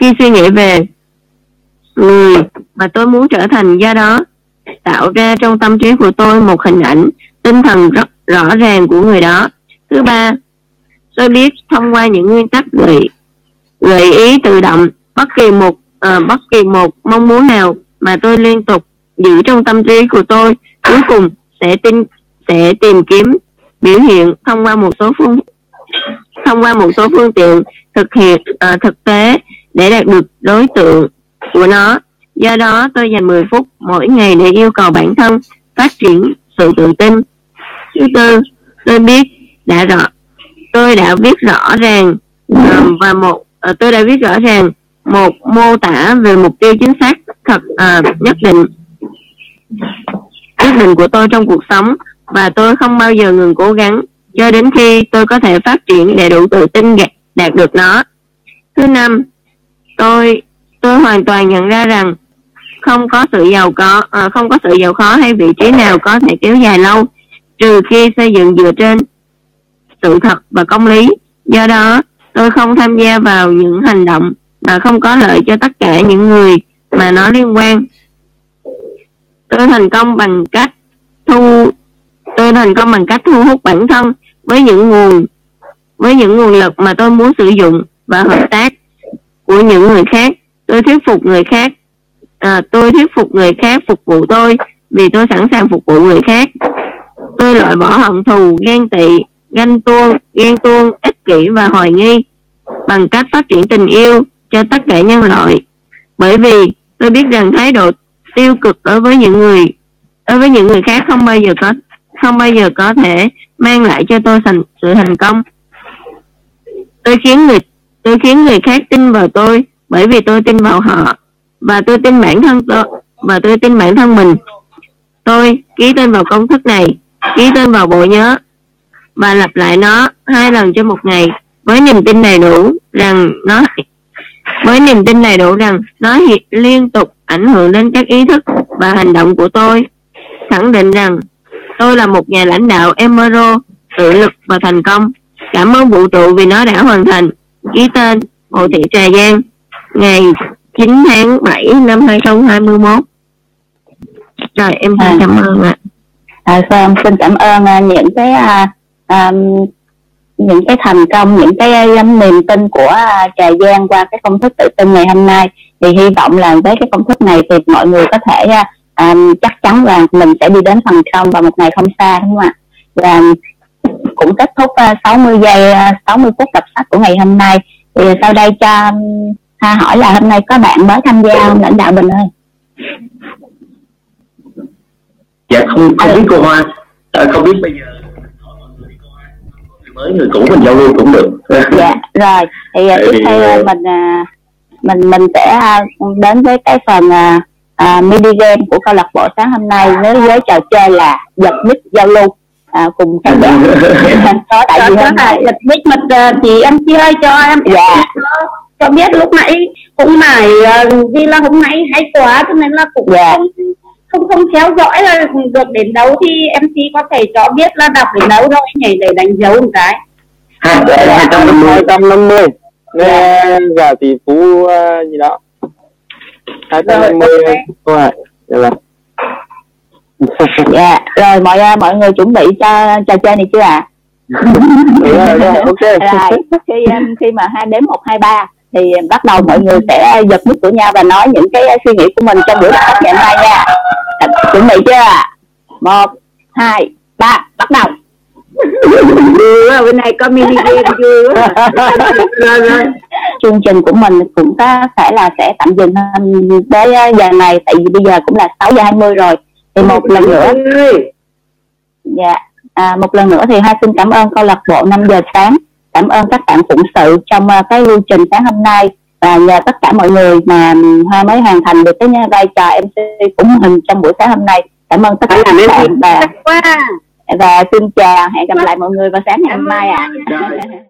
Khi suy nghĩ về người mà tôi muốn trở thành do đó tạo ra trong tâm trí của tôi một hình ảnh tinh thần rất rõ ràng của người đó. Thứ ba tôi biết thông qua những nguyên tắc gợi gợi ý tự động bất kỳ một uh, bất kỳ một mong muốn nào mà tôi liên tục giữ trong tâm trí của tôi. Cuối cùng sẽ tin sẽ tìm kiếm biểu hiện thông qua một số phương thông qua một số phương tiện thực hiện uh, thực tế để đạt được đối tượng của nó. Do đó tôi dành 10 phút mỗi ngày để yêu cầu bản thân phát triển sự tự tin. Thứ tư tôi biết đã rõ tôi đã viết rõ ràng uh, và một uh, tôi đã viết rõ ràng một mô tả về mục tiêu chính xác thật uh, nhất định quyết định của tôi trong cuộc sống và tôi không bao giờ ngừng cố gắng cho đến khi tôi có thể phát triển để đủ tự tin đạt được nó. Thứ năm, tôi tôi hoàn toàn nhận ra rằng không có sự giàu có à, không có sự giàu khó hay vị trí nào có thể kéo dài lâu trừ khi xây dựng dựa trên sự thật và công lý. Do đó, tôi không tham gia vào những hành động mà không có lợi cho tất cả những người mà nó liên quan tôi thành công bằng cách thu tôi thành công bằng cách thu hút bản thân với những nguồn với những nguồn lực mà tôi muốn sử dụng và hợp tác của những người khác. Tôi thuyết phục người khác à, tôi thuyết phục người khác phục vụ tôi vì tôi sẵn sàng phục vụ người khác. Tôi loại bỏ hận thù ghen tị ganh tuông ghen tuông ích kỷ và hoài nghi bằng cách phát triển tình yêu cho tất cả nhân loại. Bởi vì tôi biết rằng thái độ tiêu cực đối với những người, đối với những người khác không bao giờ có, không bao giờ có thể mang lại cho tôi thành, sự thành công. Tôi khiến người, tôi khiến người khác tin vào tôi bởi vì tôi tin vào họ và tôi tin bản thân tôi, và tôi tin bản thân mình. Tôi ký tên vào công thức này, ký tên vào bộ nhớ và lặp lại nó hai lần trong một ngày với niềm tin đầy đủ rằng nó với niềm tin đầy đủ rằng nó liên tục ảnh hưởng đến các ý thức và hành động của tôi. Khẳng định rằng tôi là một nhà lãnh đạo Emerald tự lực và thành công. Cảm ơn vũ trụ vì nó đã hoàn thành. Ký tên Hồ Thị Trà Giang ngày 9 tháng 7 năm 2021 rồi em xin À. cảm ơn ạ. À, vâng, xin cảm ơn à, những cái à, à, những cái thành công, những cái um, niềm tin của à, Trà Giang qua cái công thức tự tin ngày hôm nay thì hy vọng là với cái công thức này thì mọi người có thể à, um, chắc chắn là mình sẽ đi đến thành công vào một ngày không xa đúng không ạ? Và cũng kết thúc à, 60 giây 60 phút đọc sách của ngày hôm nay thì sau đây cho um, hỏi là hôm nay có bạn mới tham gia không lãnh đạo Bình ơi? dạ không không biết cô hoa ờ, không biết bây giờ mới người cũ mình giao lưu cũng được. Dạ rồi. Thì à, Tại tiếp theo mình à, mình mình sẽ à, đến với cái phần à, à, mini game của câu lạc bộ sáng hôm nay với với trò chơi là giật mic giao lưu. À, cùng khán giả. <laughs> Có tại vì hôm nay giật mic mật chị em chơi cho em dạ. cho biết lúc nãy cũng mải vì là hôm nay hay quá cho nên là cũng Dạ. không không không theo dõi là được đến đâu thì MC có thể cho biết là đọc đến đâu rồi nhảy để đánh dấu một cái. Hai hai trăm năm mươi. Hai trăm năm mươi. Nghe gà tỷ phú ờ, gì đó. Hai trăm năm mươi. Ok. câu hỏi dạ dạ. <laughs> Rồi mọi à, mọi người chuẩn bị cho trò chơi này chưa ạ? Đúng rồi, rồi, ok. <laughs> Rồi khi um, khi mà hai đếm một hai ba thì bắt đầu mọi người sẽ giật mic của nhau và nói những cái suy nghĩ của mình trong buổi đọc sách ngày hôm nay nha chuẩn bị chưa? Một hai ba bắt đầu. Bên này có mini game rồi chương trình của mình cũng có phải là sẽ tạm dừng tới uh, giờ này tại vì bây giờ cũng là 6 giờ 20 rồi. Thì một lần nữa dạ. À, một lần nữa thì hai xin cảm ơn câu lạc bộ 5 giờ sáng cảm ơn các bạn phụng sự trong uh, cái lưu trình sáng hôm nay. Và nhờ tất cả mọi người mà hoa mới hoàn thành được cái vai trò MC của mình trong buổi sáng hôm nay. Cảm ơn tất cả các bạn và và xin chào hẹn gặp lại mọi người vào sáng ngày hôm mai ạ. Rồi. <laughs>